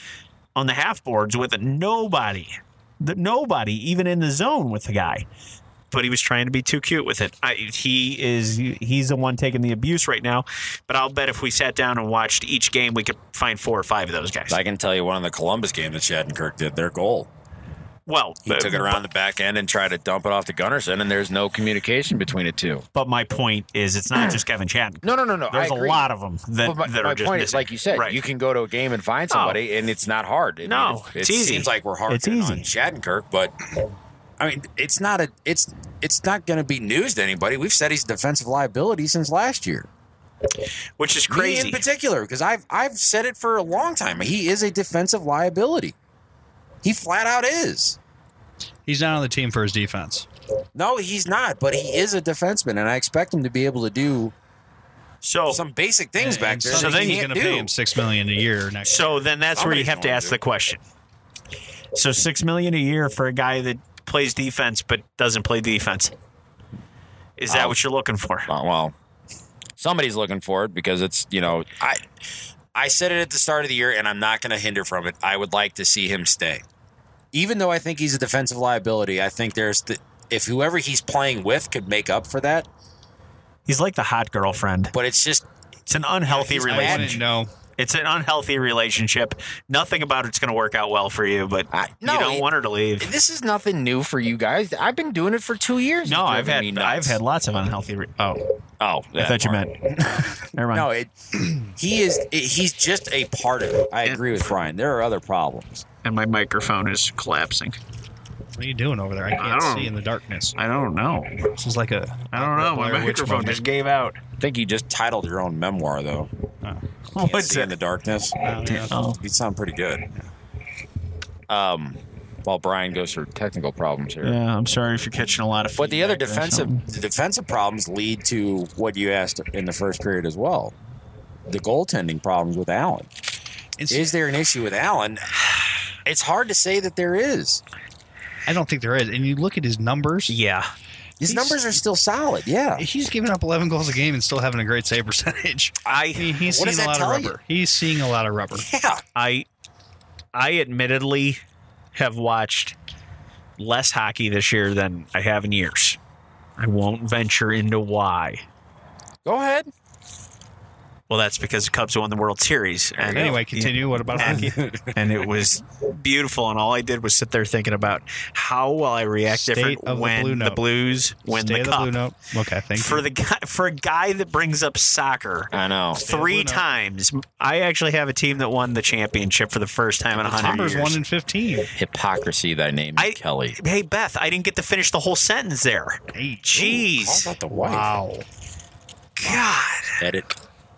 on the half boards with nobody. Nobody even in the zone with the guy but he was trying to be too cute with it. I, he is he's the one taking the abuse right now. But I'll bet if we sat down and watched each game, we could find four or five of those guys. I can tell you one of the Columbus game that Shattenkirk did. Their goal. well, He but, took it around the back end and tried to dump it off to Gunnarsson, and there's no communication between the two. But my point is, it's not just Kevin Shatton. No, no, no, no. There's a lot of them that, But my, that my are just point missing. is, like you said, right. you can go to a game and find somebody, and it's not hard. I mean, No, it, it's it easy. seems like we're hard It's on easy. Shattenkirk, but I mean, it's not a, it's, it's not going to be news to anybody. We've said he's a defensive liability since last year. which is Me crazy. in particular, because I've, I've said it for a long time. He is a defensive liability. He flat out is. He's not on the team for his defense. No, he's not, but he is a defenseman, and I expect him to be able to do so, some basic things And- back and there. so then he he's can't going to pay him six million a year next. so then that's where you have to ask to. the question. So six million a year for a guy that plays defense but doesn't play defense. Is that what you're looking for? Uh, well, somebody's looking for it because it's you know I I said it at the start of the year, and I'm not going to hinder from it. I would like to see him stay, even though I think he's a defensive liability. I think there's the if whoever he's playing with could make up for that, He's like the hot girlfriend. but it's just It's an unhealthy he's I mad. relationship. wouldn't know. It's an unhealthy relationship. Nothing about it's going to work out well for you, but I- no, you don't it- want her to leave. this is nothing new for you guys. I've been doing it for two years. No, I've had I've had lots of unhealthy. Re- oh, Oh, I thought you meant. Never mind. No, it, he is. He's just a part of it. I agree with Brian. There are other problems. and my microphone is collapsing. What are you doing over there? I I can't don't- see in the darkness. I don't know. This is like a. I don't know. My microphone just gave out. I think you just titled your own memoir, though. Oh. Can't What's see in the darkness. Oh, yeah. Oh, You sound pretty good. Um, while Brian goes through technical problems here. yeah. I'm sorry if you're catching a lot of. But the other defensive the defensive problems lead to what you asked in the first period as well. The goaltending problems with Allen. It's- Is there an issue with Allen? It's hard to say that there is. I don't think there is. And you look at his numbers. Yeah. His He's- numbers are still solid. Yeah. He's giving up 11 goals a game and still having a great save percentage. I mean, I he's seeing a lot of tell rubber. He's seeing a lot of rubber. Yeah. I I admittedly have watched less hockey this year than I have in years. I won't venture into why. Go ahead. Well, that's because the Cubs won the World Series. And Anyway, continue. What about hockey? and it was beautiful. And all I did was sit there thinking about how will I react State different of the when Blue the Blues win Stay the of the cup. blue note. Okay, thank you. For you. the guy, for a guy that brings up soccer I know. three Blue Note. times, I actually have a team that won the championship for the first time in a hundred years. one in 15. Hypocrisy, thy name I- Kelly. Hey Beth, I didn't get to finish the whole sentence there. Hey, Jeez, How about the wife? wow. God, Edit.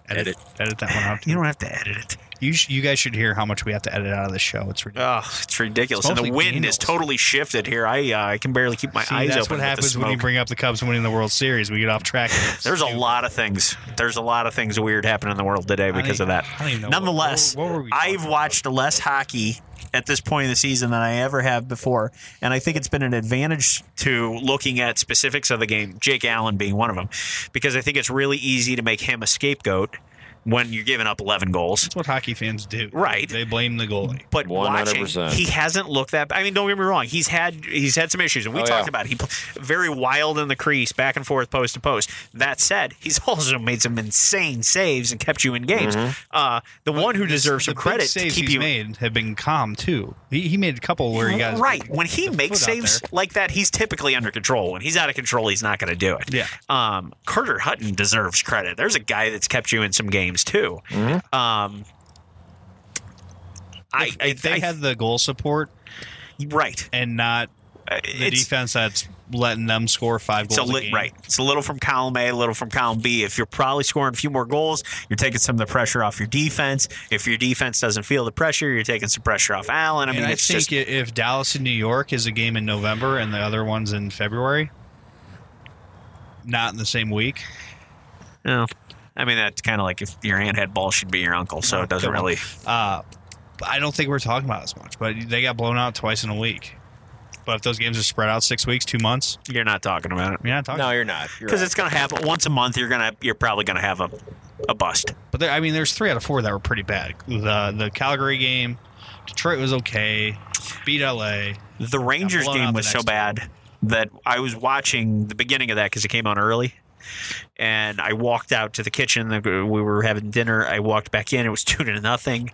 Edit, Edit. edit that one out. you don't have to edit it. You, sh- you guys should hear how much we have to edit out of this show. It's ridiculous. Oh, it's ridiculous. It's and the wind Daniels. is totally shifted here. I uh, I can barely keep my See, eyes that's open. what happens when you bring up the Cubs winning the World Series. We get off track. There's a lot of things. There's a lot of things weird happening in the world today because of that. I don't even know. Nonetheless, what, what talking I've watched less hockey at this point in the season than I ever have before, and I think it's been an advantage to looking at specifics of the game. Jake Allen being one of them, because I think it's really easy to make him a scapegoat when you're giving up 11 goals. That's what hockey fans do. Right. They blame the goalie. But watching, 100%. he hasn't looked that. I mean, don't get me wrong. He's had he's had some issues, and we Oh, talked yeah. about it. he very wild in the crease, back and forth, post to post. That said, he's also made some insane saves and kept you in games. Mm-hmm. Uh, the one who deserves some The big credit to keep he's you made have been calm too. He, he made a couple where he got right when he makes saves like that. He's typically under control. When he's out of control, he's not going to do it. Yeah. Um, Carter Hutton deserves credit. There's a guy that's kept you in some games too. Mm-hmm. Um, I, If, I, if they I- had the goal support right. and not Uh, the it's- defense that's letting them score five goals a a li- game. right. It's a little from column A, a little from column B. If you're probably scoring a few more goals, you're taking some of the pressure off your defense. If your defense doesn't feel the pressure, you're taking some pressure off Allen. I And mean, I it's think just if Dallas and New York is a game in November and the other one's in February, not in the same week, no. I mean, that's kind of like if your aunt had balls, she'd be your uncle. So it doesn't Come on. really. uh, I don't think we're talking about as much. But they got blown out twice in a week. But if those games are spread out six weeks, two months, You're not talking about it you're not talking. No, you're not. You're because right. it's going to happen once a month. You're gonna you're probably going to have a a bust. But there, I mean, there's three out of four that were pretty bad. The the Calgary game, Detroit was okay. Beat LA. The Rangers blown out game the was so next bad that I was watching the beginning of that because it came on early. And I walked out to the kitchen. We were having dinner. I walked back in. It was two to nothing.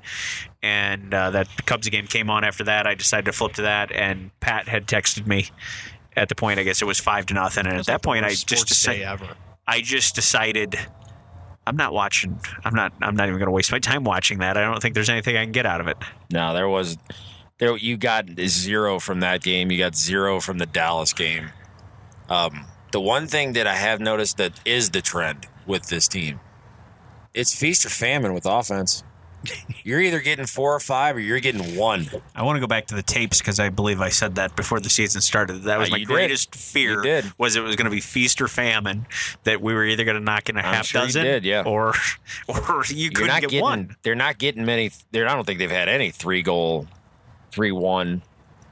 And uh, that Cubs game came on after that. I decided to flip to that. And Pat had texted me at the point. I guess it was five to nothing. And at that point, I just decided. ever. I just decided. I'm not watching. I'm not. I'm not even going to waste my time watching that. I don't think there's anything I can get out of it. No, there was there you got zero from that game. You got zero from the Dallas game. Um, the one thing that I have noticed that is the trend with this team, it's feast or famine with offense. You're either getting four or five, or you're getting one. I want to go back to the tapes because I believe I said that before the season started. That was Uh, my you did. greatest fear. Did. Was it was going to be feast or famine that we were either going to knock in a I'm half sure you dozen, did, yeah. or or you You're couldn't not get getting. one. They're not getting many. They're, I don't think they've had any three goal, three one,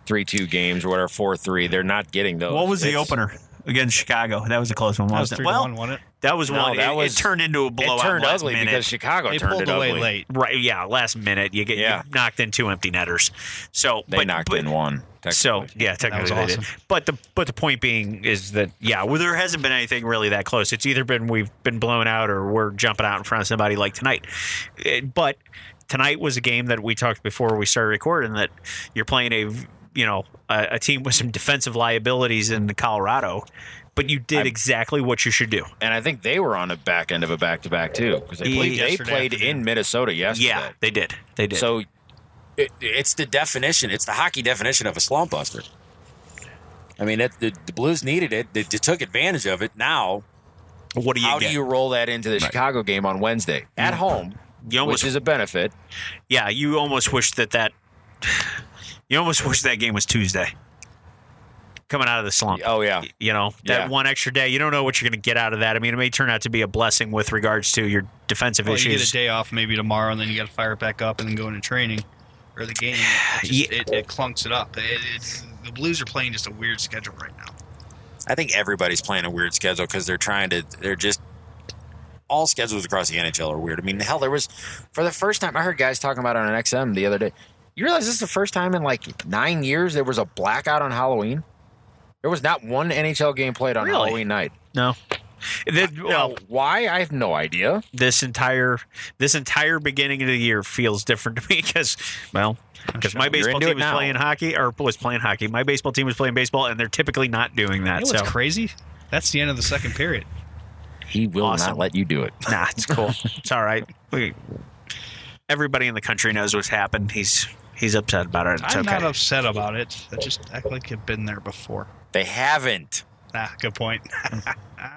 three two games or whatever, four three. They're not getting those. What was the It's- opener against Chicago? That was a close one, was wasn't three it? Well, one, wasn't it? that was No, one. that it, was- it turned into a blowout. It turned last ugly minute. because Chicago They turned pulled it away ugly. late. right, yeah, last minute you get Yeah. you knocked in two empty netters. So They but, knocked but, in one. So yeah, technically was they awesome. did. But the but the point being is that yeah, well, there hasn't been anything really that close. It's either been we've been blown out or we're jumping out in front of somebody like tonight. But tonight was a game that we talked before we started recording that you're playing a you know a, a team with some defensive liabilities in Colorado, but you did I'm- exactly what you should do. and I think they were on the back end of a back to back too because they played, they played afternoon. in Minnesota yesterday. Yeah, they did. They did. So it, it's the definition. It's the hockey definition of a slump buster. I mean, it, the, the Blues needed it. They, they took advantage of it. Now, what do you how get? do you roll that into the Chicago game on Wednesday at mm. home, You almost which is a benefit? yeah, you almost wish that that you almost wish that game was Tuesday. Coming out of the slump. Oh yeah, you know that Yeah. one extra day you don't know what you're going to get out of that i mean it may turn out to be a blessing with regards to your defensive Well, you get a day off maybe tomorrow, and then you got to fire it back up and then go into training or the game. It, just, Yeah. it, it clunks it up. It, it, the Blues are playing just a weird schedule right now. I think everybody's playing a weird schedule because they're trying to. They're just all schedules across the NHL are weird. I mean, hell, there was for the first time I heard guys talking about it on an XM the other day. You realize this is the first time in like nine years there was a blackout on Halloween. There was not one NHL game played on Really? Halloween night. no The- Now, well, uh, why? I have no idea. this entire this entire beginning of the year feels different to me because well because my baseball team was now. playing hockey or was playing hockey my baseball team was playing baseball and they're typically not doing that You know so crazy? That's the end of the second period. He will Awesome. not let you do it. nah it's cool it's all right we, everybody in the country knows what's happened he's he's upset about it it's I'm okay not upset about it. I just act like you've been there before. They haven't. Ah, good point.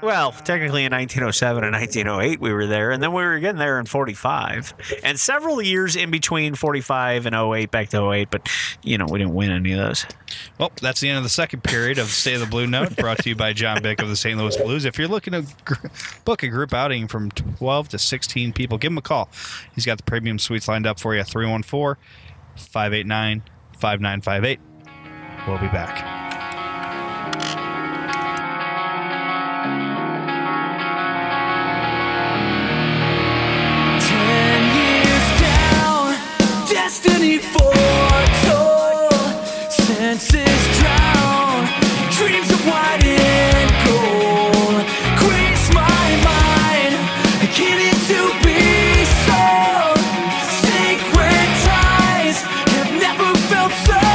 Well, technically in 1907 and 1908 we were there, and then we were again there in 45, and several years in between 45 and 08 back to 08. But you know we didn't win any of those. Well, that's the end of the second period of the State of the Blue Note, brought to you by John Bick of the St. Louis Blues. If you're looking to gr- book a group outing from 12 to 16 people, give him a call. He's got the premium suites lined up for you 314 589 5958. We'll be back. destiny foretold. Senses. Never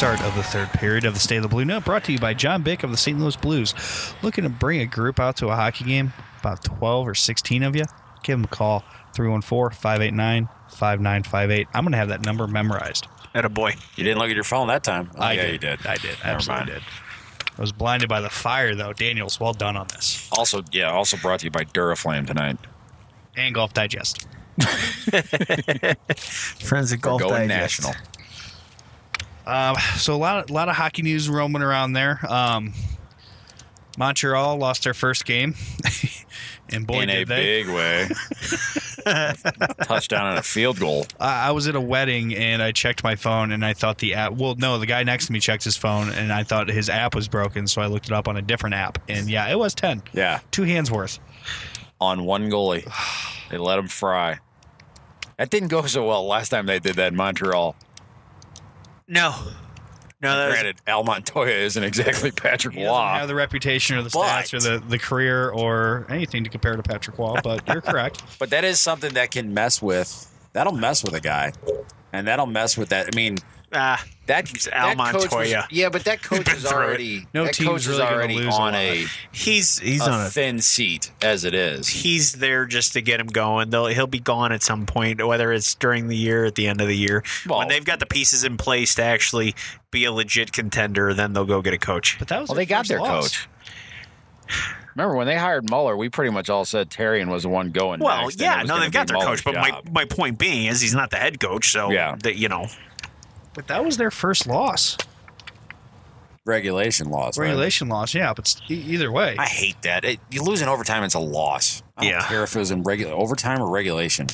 start of the third period of the State of the Blue Note, brought to you by John Bick of the St. Louis Blues. Looking to bring a group out to a hockey game, about 12 or 16 of you? Give them a call, 314 589 5958. I'm going to have that number memorized. At a boy. You didn't look at your phone that time. Oh, yeah, you did. I did. Never Absolutely mind. did. I was blinded by the fire, though. Daniels, well done on this. Also, yeah, also brought to you by Duraflame tonight. And Golf Digest. Friends at Golf Going Digest. national. Um, so a lot, of, lot of hockey news roaming around there. Um, Montreal lost their first game, and boy In a did they! big way. Touchdown and a field goal. I I was at a wedding and I checked my phone and I thought the app. Well, no, the guy next to me checked his phone and I thought his app was broken, so I looked it up on a different app. And yeah, it was ten. Yeah, Two hands worth. on one goalie. They let him fry. That didn't go so well last time they did that in Montreal. No. No, that was, Granted, Al Montoya isn't exactly Patrick He Roy. have the reputation or the But- stats or the, the career or anything to compare to Patrick Roy, but you're correct. But that is something that can mess with. That'll mess with a guy, and that'll mess with that. I mean, ah, that It's Al that coach was- Montoya. yeah, but that coach is already No that coach is really gonna already lose a on a, he's he's a on a thin seat as it is. he's there just to get him going. They'll he'll be gone at some point, whether it's during the year, or at the end of the year. Well- when they've got the pieces in place to actually be a legit contender, then they'll go get a coach. But that was Well, they got their loss. coach. Remember when they hired Muller? We pretty much all said Therrien was the one going. Well, next, yeah, no, they've got their Muller's coach, but my, my point being is he's not the head coach, so Yeah. that you know But that was their first loss. regulation laws. right? Regulation loss, yeah. But e- either way, I hate that. It, you lose in overtime, it's a loss. I don't Yeah. care if it was in regular overtime or regulation.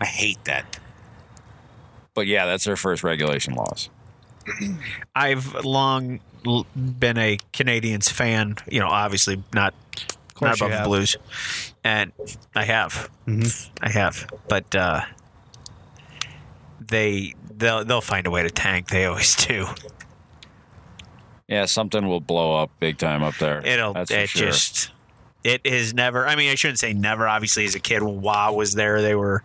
I hate that. But yeah, that's their first regulation loss. I've long been a Canadiens fan. You know, obviously not not above the. Blues, and I have, Mhm. I have, but uh, they they'll they'll find a way to tank. They always do. Yeah, something will blow up big time up there. It'll That's for it sure. just it is never. I mean, I shouldn't say never. Obviously, as a kid, when Roy was there, they were.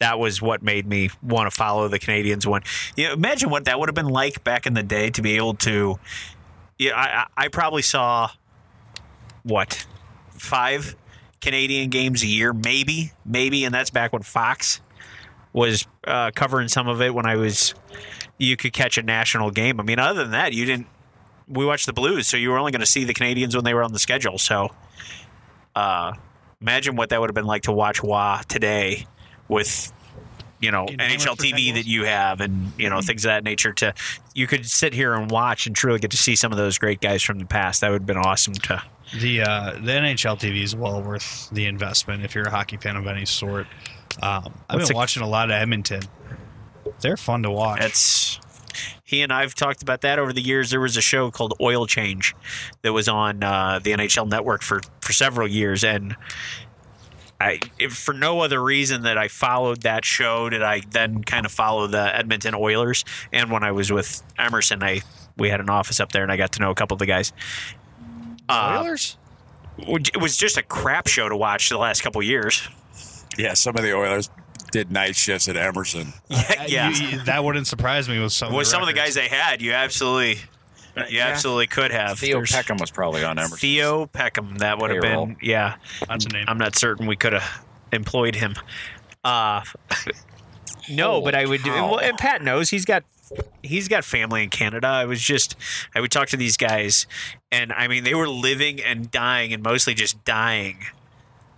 That was what made me want to follow the Canadiens. One, you know, imagine what that would have been like back in the day to be able to. Yeah, I, I I probably saw what five Canadian games a year, maybe, maybe, and that's back when Fox was uh, covering some of it when I was. You could catch a national game. I mean, other than that, you didn't we watched the Blues, so you were only going to see the Canadiens when they were on the schedule. So, uh, imagine what that would have been like to watch Roy today with, you know, NHL TV that you have, and you know things of that nature. To you could sit here and watch and truly get to see some of those great guys from the past. That would have been awesome to. the uh, the NHL TV is well worth the investment if you're a hockey fan of any sort. Um, I've been the- watching a lot of Edmonton. They're fun to watch. He and I've talked about that over the years. There was a show called Oil Change that was on uh, the NHL Network for for several years, and I if for no other reason that I followed that show did I then kind of follow the Edmonton Oilers. And when I was with Emerson, I we had an office up there, and I got to know a couple of the guys. Uh, Oilers? it was just a crap show to watch the last couple of years. Yeah, some of the Oilers did night shifts at Emerson. Yeah, Uh, yeah. you- you- that wouldn't surprise me with some. with of some of the guys they had, you absolutely, you Yeah. absolutely could have. Theo There's- Peckham was probably on Emerson. Theo Peckham. That would have been yeah. That's a name. I'm not certain we could have employed him. Uh no, but I would do. Well, and Pat knows he's got he's got family in Canada. I was just I would talk to these guys, and I mean they were living and dying, and mostly just dying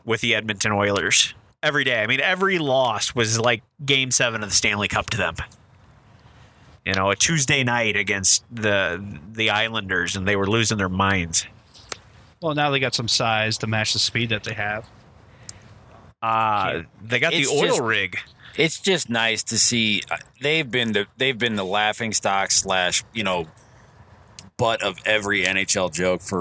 with the Edmonton Oilers every day. I mean every loss was like Game Seven of the Stanley Cup to them. You know, a Tuesday night against the the Islanders, and they were losing their minds. Well, now they got some size to match the speed that they have. Uh, they got It's the oil just- rig. it's just nice to see uh, they've been the they've been the laughing stock slash you know butt of every NHL joke for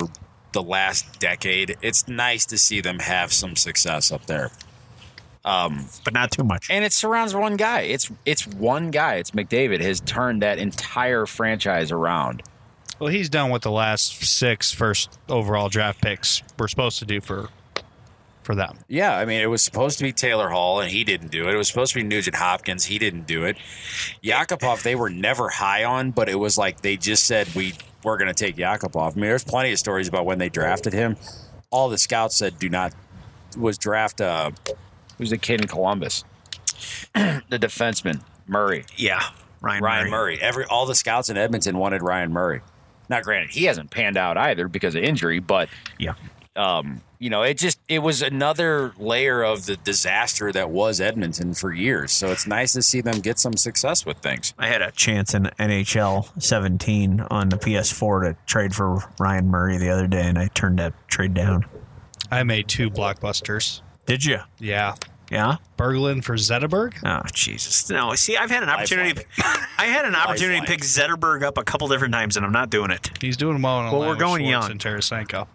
the last decade. It's nice to see them have some success up there, but not too much. and it surrounds one guy. It's it's one guy. It's McDavid has turned that entire franchise around. Well, he's done what the last six first overall draft picks were supposed to do for for them. Yeah, I mean, it was supposed to be Taylor Hall, and he didn't do it. It was supposed to be Nugent Hopkins. He didn't do it. Yakupov, they were never high on, but it was like they just said we we're going to take Yakupov. I mean, there's plenty of stories about when they drafted him. All the scouts said do not was draft. Uh, who's the kid in Columbus? the defenseman Murray, Yeah, Ryan, Ryan Murray. Murray. Every all the scouts in Edmonton wanted Ryan Murray. Now, granted, he hasn't panned out either because of injury, but Yeah, um, you know, it just it was another layer of the disaster that was Edmonton for years. So it's nice to see them get some success with things. I had a chance in NHL 17 on the PS4 to trade for Ryan Murray the other day, and I turned that trade down. I made two blockbusters. Did you? Yeah, Yeah. Berglund for Zetterberg. Oh Jesus! No, see, I've had an opportunity. I had an opportunity to pick Zetterberg up a couple different times, and I'm not doing it. He's doing well. In a Well, we're going Schwartz young. and Tarasenko.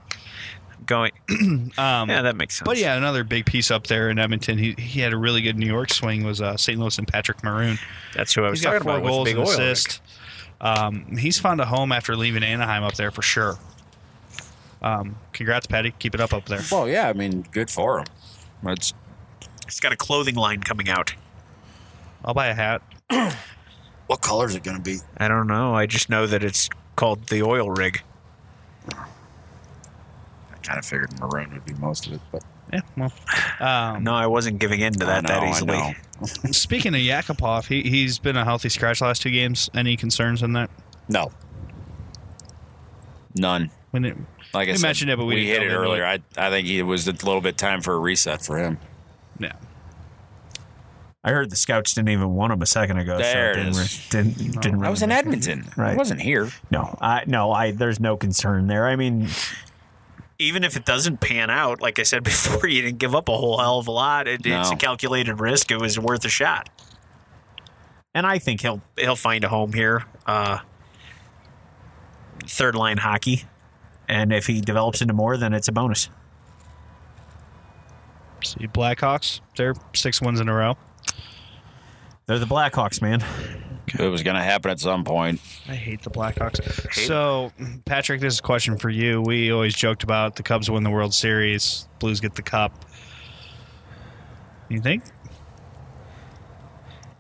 Going. Um, Yeah, that makes sense. But yeah, another big piece up there in Edmonton. He he had a really good New York swing. Was uh, St. Louis and Patrick Maroon. that's who I was He's got talking four about. goals with and Big Oil. assists. Um, he's found a home after leaving Anaheim up there for sure. Um, congrats, Patty. Keep it up up there. Well, yeah, I mean, good for him. It's He's got a clothing line coming out. I'll buy a hat. what color is it going to be? I don't know. I just know that it's called the Oil Rig. I kind of figured maroon would be most of it, but Yeah. Well, um, No, I wasn't giving in to that I that know, I easily. know. speaking of Yakupov, he he's been a healthy scratch last two games. Any concerns in that? No, none. When it, Like I We said, mentioned it, but we we hit it delve into earlier. I I think it was a little bit time for a reset for him. yeah. I heard the scouts didn't even want him a second ago. There so it it didn't, is. re- didn't, didn't I was in make- Edmonton. I Right. wasn't here. No, I no, I there's no concern there. I mean, even if it doesn't pan out, like I said before, you didn't give up a whole hell of a lot. It, It's a calculated risk. It was worth a shot. And I think he'll he'll find a home here. Uh, third line hockey, and if he develops into more, then it's a bonus. See Blackhawks. They're six wins in a row. They're the Blackhawks, man. It was going to happen at some point. I hate the Blackhawks. So, Patrick, this is a question for you. We always joked about the Cubs win the World Series, Blues get the cup. You think?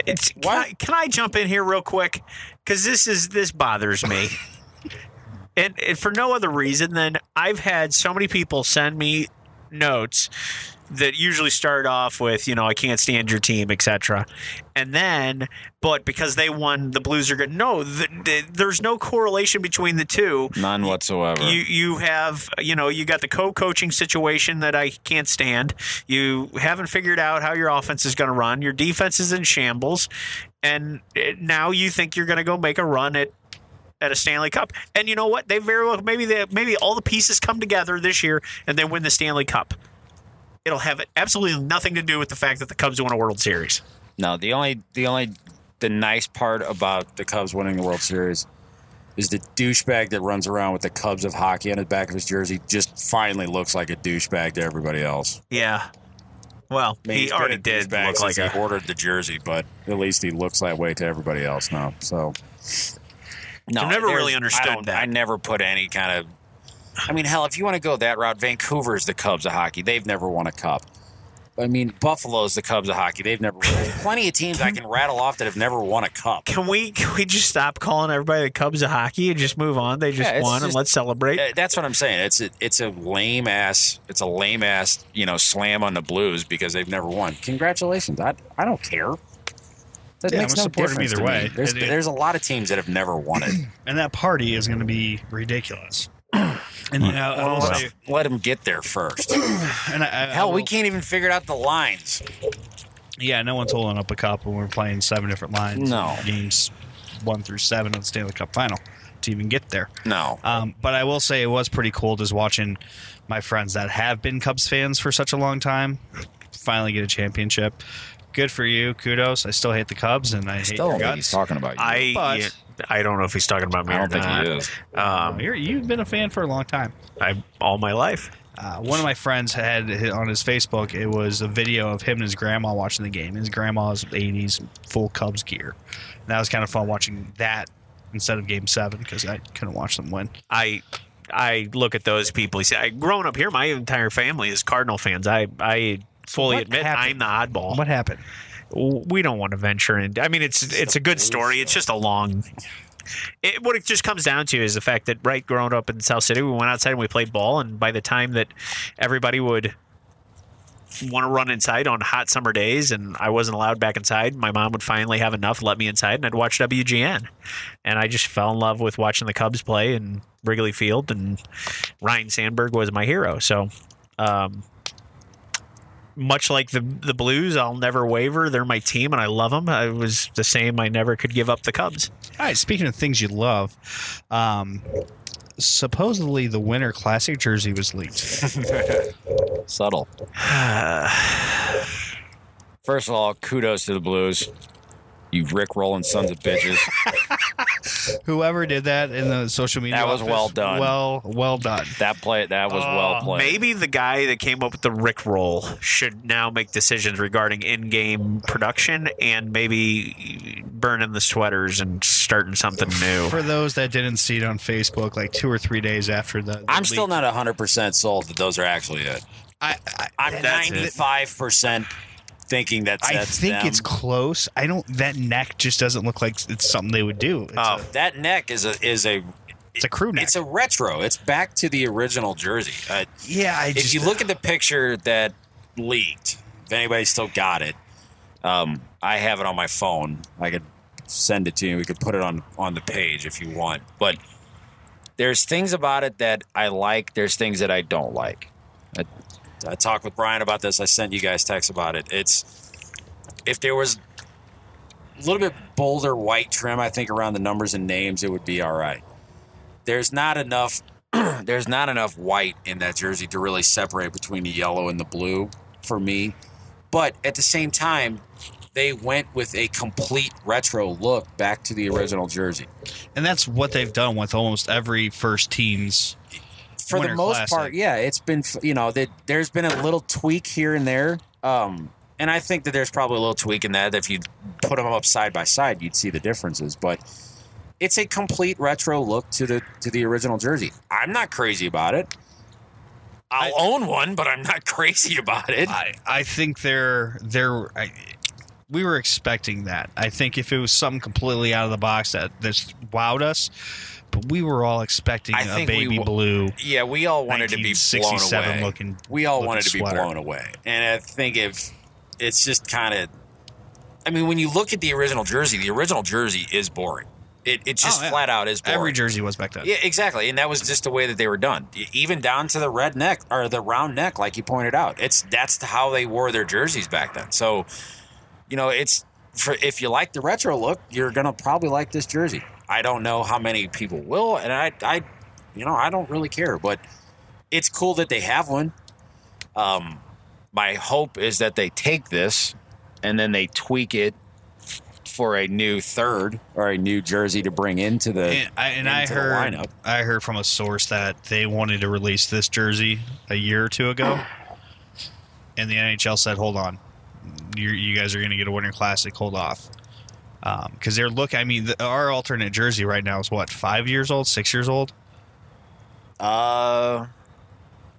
It's can I, can I jump in here real quick because this is this bothers me, and, and for no other reason than I've had so many people send me notes that usually start off with you know I can't stand your team etc. And then but because they won the Blues are good. No, th- th- there's no correlation between the two. None whatsoever. You you have you know you got the co-coaching situation that I can't stand. You haven't figured out how your offense is going to run. Your defense is in shambles, and eh, now you think you're going to go make a run at at a Stanley Cup. And you know what? They very well maybe they maybe all the pieces come together this year and they win the Stanley Cup. It'll have absolutely nothing to do with the fact that the Cubs won a World Series. No, the only the only the nice part about the Cubs winning the World Series is the douchebag that runs around with the Cubs of hockey on the back of his jersey just finally looks like a douchebag to everybody else. Yeah. Well, I mean, he already did look like a he ordered the jersey, but at least he looks that way to everybody else now. So no, I've never really understood I that. I never put any kind of. I mean, hell, if you want to go that route, Vancouver's the Cubs of hockey. They've never won a cup. I mean, Buffalo's the Cubs of hockey. They've never. won. plenty of teams I can rattle off that have never won a cup. Can we can we just stop calling everybody the Cubs of hockey and just move on? They just Yeah, won and let's celebrate. Uh, That's what I'm saying. It's a, it's a lame ass. It's a lame ass. You know, slam on the Blues because they've never won. Congratulations. I I don't care. That Yeah, makes I'm no supporting difference either to way. me. There's, It- it- there's a lot of teams that have never won it. And that party is going to be ridiculous. And you know, I will Well, say- let them get there first. and I, I, I Hell, we can't even figure out the lines. Yeah, no one's holding up a cup when we're playing seven different lines. No. games one through seven of the Stanley Cup final to even get there. No. Um, but I will say it was pretty cool just watching my friends that have been Cubs fans for such a long time finally get a championship. Good for you. Kudos. I still hate the Cubs and I hate Still your don't he's talking about you. I But- yeah, I don't know if he's talking about me I or don't think not. he is. Um, You're, you've been a fan for a long time. I all my life. Uh, one of my friends had hit on his Facebook. It was a video of him and his grandma watching the game. His grandma's '80s full Cubs gear. And that was kind of fun watching that instead of Game Seven because I couldn't watch them win. I I look at those people. You see, I, growing up here, my entire family is Cardinal fans. I I fully what admit happened? I'm the oddball. What happened? we don't want to venture in. I mean, it's it's a good story. It's just a long. It, what it just comes down to is the fact that right, growing up in South City, we went outside and we played ball, and by the time that everybody would want to run inside on hot summer days, and I wasn't allowed back inside, my mom would finally have enough, let me inside, and I'd watch WGN, and I just fell in love with watching the Cubs play in Wrigley Field, and Ryne Sandberg was my hero. So. Um, much like the the Blues, I'll never waver. They're my team, and I love them. I was the same. I never could give up the Cubs. All right. Speaking of things you love, um, supposedly the Winter Classic jersey was leaked. Subtle. First of all, kudos to the Blues. You Rick rolling sons of bitches. Whoever did that in the social media, That was office, well done. Well, well done. That play that was well uh, played. Maybe the guy that came up with the Rick roll should now make decisions regarding in-game production and maybe burning the sweaters and starting something new. For those that didn't see it on Facebook, like two or three days after the, the I'm still leak, not 100% sold that those are actually it. I, I, I'm That's it. 95% thinking that's, I that's think them. it's close. I don't. That neck just doesn't look like it's something they would do. It's, Oh. a, that neck is a is a it's a crew neck. it's a retro. It's back to the original jersey. Uh, yeah. I if just, you look at the picture that leaked, if anybody still got it, um, I have it on my phone. I could send it to you. We could put it on on the page if you want. But there's things about it that I like. There's things that I don't like. I, I talked with Brian about this. I sent you guys texts about it. It's if there was a little bit bolder white trim, I think around the numbers and names, it would be all right. There's not enough. there's not enough white in that jersey to really separate between the yellow and the blue for me. But at the same time, they went with a complete retro look back to the original jersey. and that's what they've done with almost every first team's. For Winter the most Classic. part, yeah, it's been you know that there's been a little tweak here and there, um, and I think that there's probably a little tweak in that. If you put them up side by side, you'd see the differences. But it's a complete retro look to the to the original jersey. I'm not crazy about it. I'll own one, but I'm not crazy about it. I I think they're they're. I, we were expecting that. I think if it was something completely out of the box that this wowed us, but we were all expecting I a we baby w- blue. Yeah, we all wanted to be blown away. looking- we all looking wanted to be blown away, and I think if it's just kind of, I mean, when you look at the original jersey, the original jersey is boring. It, it just Oh, yeah. flat out is boring. Every jersey was back then. Yeah, exactly, and that was just the way that they were done. Even down to the red neck or the round neck, like you pointed out. It's that's how they wore their jerseys back then. So, you know, it's for if you like the retro look, you're gonna probably like this jersey. I don't know how many people will, and I, I, you know, I don't really care, but it's cool that they have one. Um, my hope is that they take this and then they tweak it for a new third or a new jersey to bring into the And I, and I heard lineup. I heard from a source that they wanted to release this jersey a year or two ago, and the NHL said, "Hold on, you you guys are going to get a Winter Classic. Hold off." Because they're look. I mean, the, our alternate jersey right now is what five years old, six years old. Uh,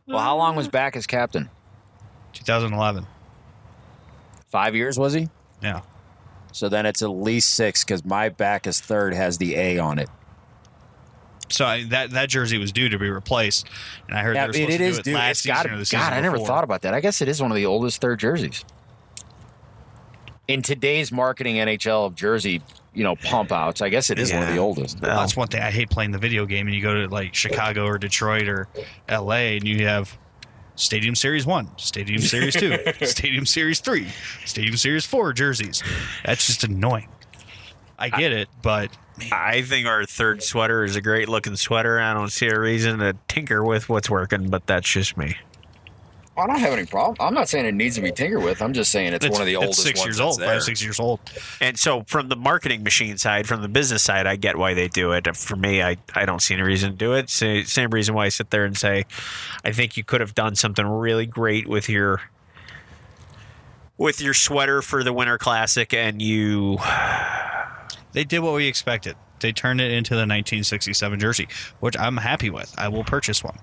well, how long was Backes captain? 2011. Five years was he? Yeah. So then it's at least six because my Backes third has the A on it. So I, that that jersey was due to be replaced, and I heard Yeah, they were supposed it to is do it due. last It's season got or the God, season I never before. thought about that. I guess it is one of the oldest third jerseys. In today's marketing NHL of jersey, you know, pump outs, I guess it is one of the oldest. Well, that's one thing. I hate playing the video game, and you go to like Chicago or Detroit or L.A. and you have Stadium Series One, Stadium Series Two, Stadium Series Three, Stadium Series Four jerseys. That's just annoying. I get it, but I think our third sweater is a great looking sweater. I don't see a reason to tinker with what's working, but that's just me. I don't have any problem. I'm not saying it needs to be tinkered with. I'm just saying it's, one of the it's oldest six ones years that's old, there. five, six years old. And so, from the marketing machine side, from the business side, I get why they do it. For me, I, I don't see any reason to do it. Sa- Same reason why I sit there and say, I think you could have done something really great with your with your sweater for the Winter Classic, and you They did what we expected. They turned it into the 1967 jersey, which I'm happy with. I will purchase one.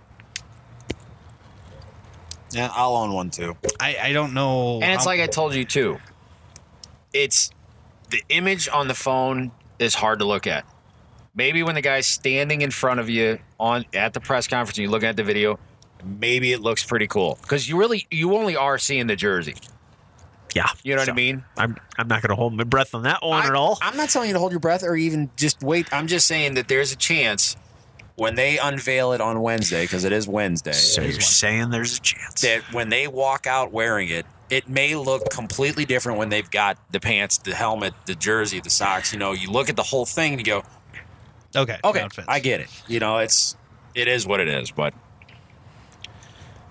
Yeah, I'll own one too. I, I don't know. And it's how- like I told you too. It's the image on the phone is hard to look at. Maybe when the guy's standing in front of you on at the press conference and you're looking at the video, maybe it looks pretty cool because you really you only are seeing the jersey. yeah, You know what I mean? I'm I'm not going to hold my breath on that one I, at all. I'm not telling you to hold your breath or even just wait. I'm just saying that there's a chance When they unveil it on Wednesday, because it is Wednesday, so you're saying there's a chance? that when they walk out wearing it, it may look completely different when they've got the pants, the helmet, the jersey, the socks. You know, you look at the whole thing and you go, okay. okay. I get it. You know, it's it is what it is, but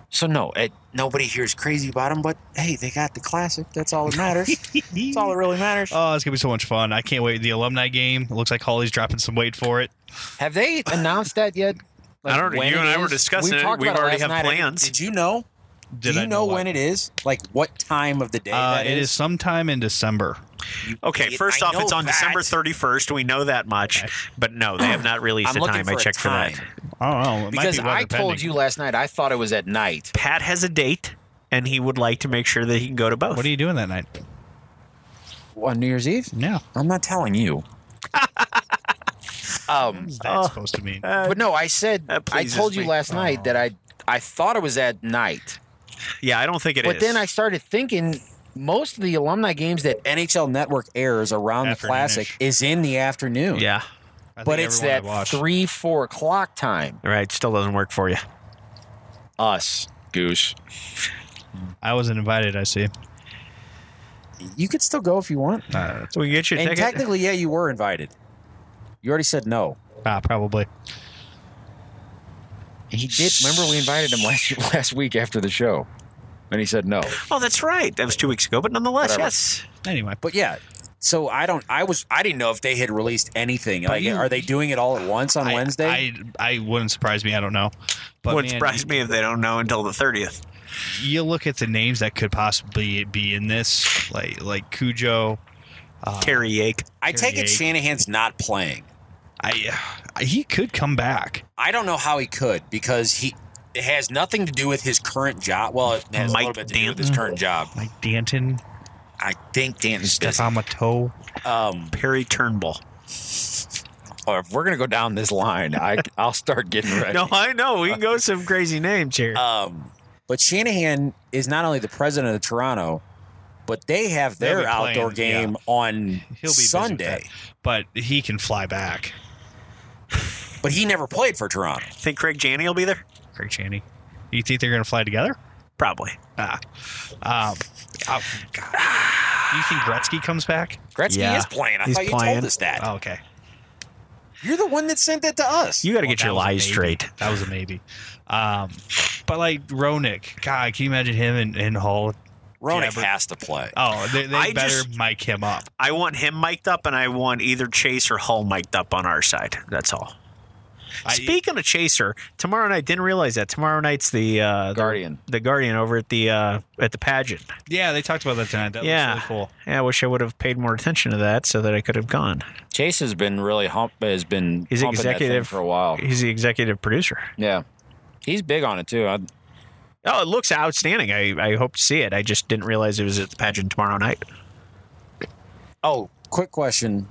so no, it, nobody here's crazy about them, but hey, they got the classic. That's all that matters. That's all that really matters. Oh, it's gonna be so much fun! I can't wait. The alumni game. It looks like Holly's dropping some weight for it. have they announced that yet? I don't know. You it and I were discussing We it. We about it already have night. plans. Did you know? Did Do I you know, when it is? Like what time of the day Uh, that it is sometime in December. Okay, I first off, it's on that. December 31st. We know that much, Okay. but no, they have not released I'm a looking time. for I a checked for that. time. I don't know. It might Because be weather I told pending. you last night I thought it was at night. Pat has a date, and he would like to make sure that he can go to both. What are you doing that night? On New Year's Eve? Yeah. I'm not telling you. Um, What's that supposed to mean? Uh, but no, I said That I told you me. last night that I I thought it was at night. Yeah, I don't think it but then I started thinking most of the alumni games that NHL Network airs around the Classic is in the afternoon. yeah, I think but it's everyone that watched- three four o'clock time. right. Still doesn't work for you. Us goose. I wasn't invited. I see. You could still go if you want. Uh, So we can get you a And ticket. technically, yeah, you were invited. You already said no. ah, probably. He did. Remember we invited him last last week after the show, and he said no. oh, that's right. That was two weeks ago, but nonetheless, Whatever. yes. Anyway, But yeah, so I don't. I was. I didn't know if they had released anything. Like, you- are they doing it all at once on I- Wednesday? I, I wouldn't surprise me. I don't know. But Wouldn't man, surprise me if they don't know until the 30th. You look at the names that could possibly be in this, like like Cujo. Uh, Terry Yake. I take it Yake. Shanahan's not playing. I he could come back. I don't know how he could because he. It has nothing to do with his current job. Well, it has Mike a little bit to do with his current job. Like Danton, I think Danton's. Stefan Matteau. Um, Perry Turnbull. Or if we're gonna go down this line, I I'll start getting ready. No, I know. We can go some crazy names here. um, but Shanahan is not only the president of Toronto, but they have their be playing, outdoor game on He'll be Sunday. but he can fly back. But he never played for Toronto. Think Craig Janney will be there? Craig Chaney. You think they're going to fly together? Probably. Ah. Um, oh, God. Do you think Gretzky comes back? Gretzky Yeah, is playing. I he's thought you playing. told us that. Oh, okay. You're the one that sent that to us. You got to Well, get your that was a lies straight. That was a maybe. Um, but like Roenick, God, can you imagine him and, and Hull? Roenick Yeah, but- has to play. Oh, they, they I better just- mic him up. I want him mic'd up, and I want either Chase or Hull mic'd up on our side. That's all. I- Speaking of Chaser, tomorrow night didn't realize that tomorrow night's the uh, Guardian. the, Guardian over at the uh, at the pageant. yeah, they talked about that tonight. That yeah, was really cool. yeah. I wish I would have paid more attention to that so that I could have gone. Chase has been really hump has been He's humping that thing executive for a while. He's the executive producer. Yeah, he's big on it too. I, Oh, it looks outstanding. I, I hope to see it. I just didn't realize it was at the pageant tomorrow night. Oh, quick question,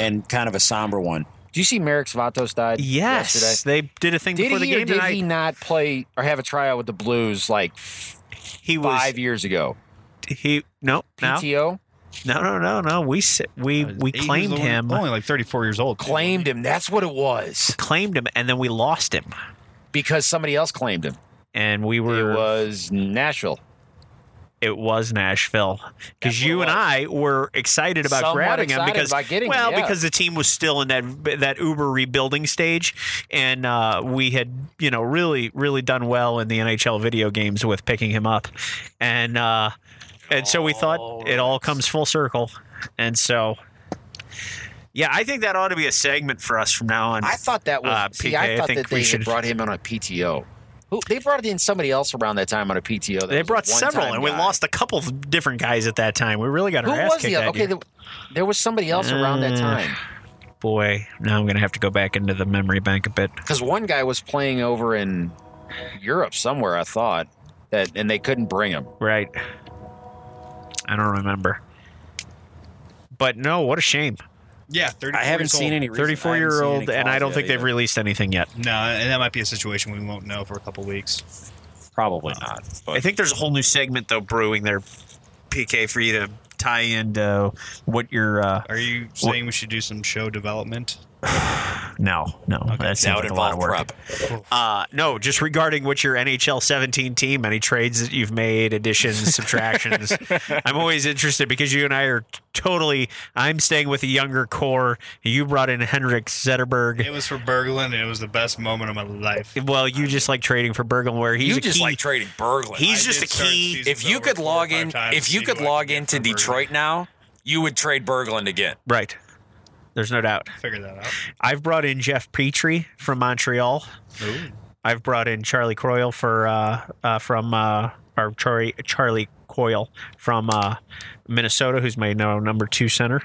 and kind of a somber one. Do you see Marek Svatos died Yes, yesterday? they did a thing Did before the he or game did tonight. he not play or have a tryout with the Blues like He was five years ago? he no no PTO no no no no. We s- we uh, we claimed only- him, Only like 34 years old. claimed him. That's what it was claimed him, and then we lost him, because somebody else claimed him. and we were. It were was Nashville. It was Nashville because you and. I were excited about Somewhat grabbing him because about getting him, well yeah. because the team was still in that that Uber rebuilding stage and uh, we had you know really really done well in the NHL video games with picking him up and uh, and so we thought it all comes full circle and so yeah I think that ought to be a segment for us from now on I thought that was. Uh, see, PK, I I thought think that they should- brought him on a PTO. Who, they brought in somebody else around that time on a PTO. that they brought several and we guy. lost a couple of different guys at that time we really got Who our ass was kicked the okay? There, there was somebody else around that Uh, time boy now I'm gonna have to go back into the memory bank a bit because one guy was playing over in Europe somewhere. I thought that, and they couldn't bring him. Right. I don't remember. But no, what a shame. Yeah, 34 I haven't years seen old. any. 34 year old, and I don't yet think they've released anything yet. No, and that might be a situation we won't know for a couple weeks. Probably not. But I think there's a whole new segment, though, brewing there, PK, for you to tie into what your. Uh, Are you saying we should do some show development? no, no. That seems like a lot of work. prep. Uh, no, just regarding what your NHL 17 team, any trades that you've made, additions, subtractions. I'm always interested because you and I are totally. I'm staying with a younger core. You brought in Henrik Zetterberg. It was for Berglund. It was the best moment of my life. Well, you just like trading for Berglund, where he's you just key. like trading Berglund. he's I just a key. if you could log in, if you could log get into for Berglund. Detroit now, you would trade Berglund again. Right. There's no doubt. Figure that out. I've brought in Jeff Petry from Montreal. Ooh. I've brought in Charlie Croyle for uh, uh, from uh, or Charlie Charlie Coyle from uh, Minnesota, who's my no, number two center.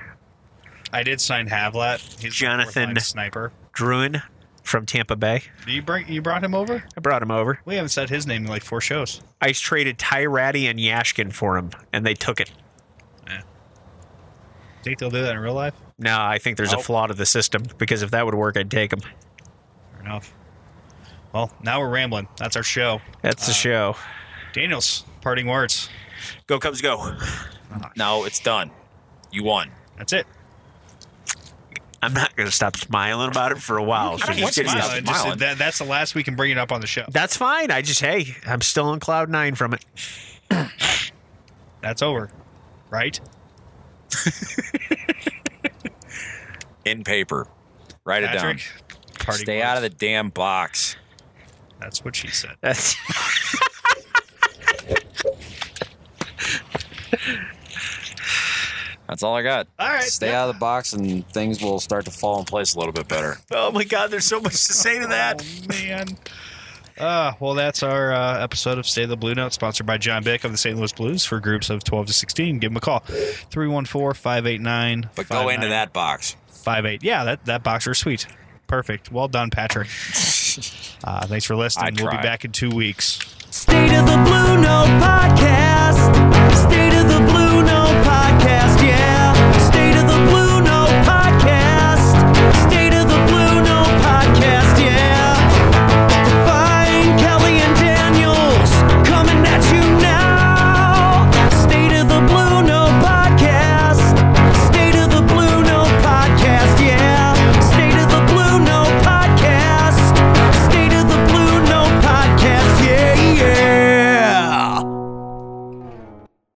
I did sign Havlat. He's Jonathan- sniper. Drouin from Tampa Bay. You bring you brought him over? I brought him over. We haven't said his name in like four shows. I traded Ty Rattie and Jaskin for him, and they took it. Yeah. Think they'll do that in real life? No, I think there's a flaw to the system because if that would work, I'd take them. Fair enough. Well, now we're rambling. That's our show. That's the uh, show. Daniels, parting words. Go Cubs, go! No, it's done. You won. That's it. I'm not going to stop smiling about it for a while. So don't he's want to getting- Smiling. Just- that- that's the last we can bring it up on the show. That's fine. I just hey, I'm still on cloud nine from it. That's over. Right? In paper. Write it down. Parting Stay words. out of the damn box. That's what she said. That's That's all I got. All right. Stay out of the box, and things will start to fall in place a little bit better. oh my god. There's so much to say to that. Oh, man. Uh, well, that's our uh, episode of Stay the Blue Note, sponsored by John Bick of the St. Louis Blues for groups of 12 to 16. Give him a call. 314 589 But go into that box five eight. Yeah, that that boxer sweet. Perfect. Well done, Patrick. Uh, thanks for listening. We'll be back in two weeks. State of the Blue Note Podcast. State of the Blue Note Podcast. Yeah.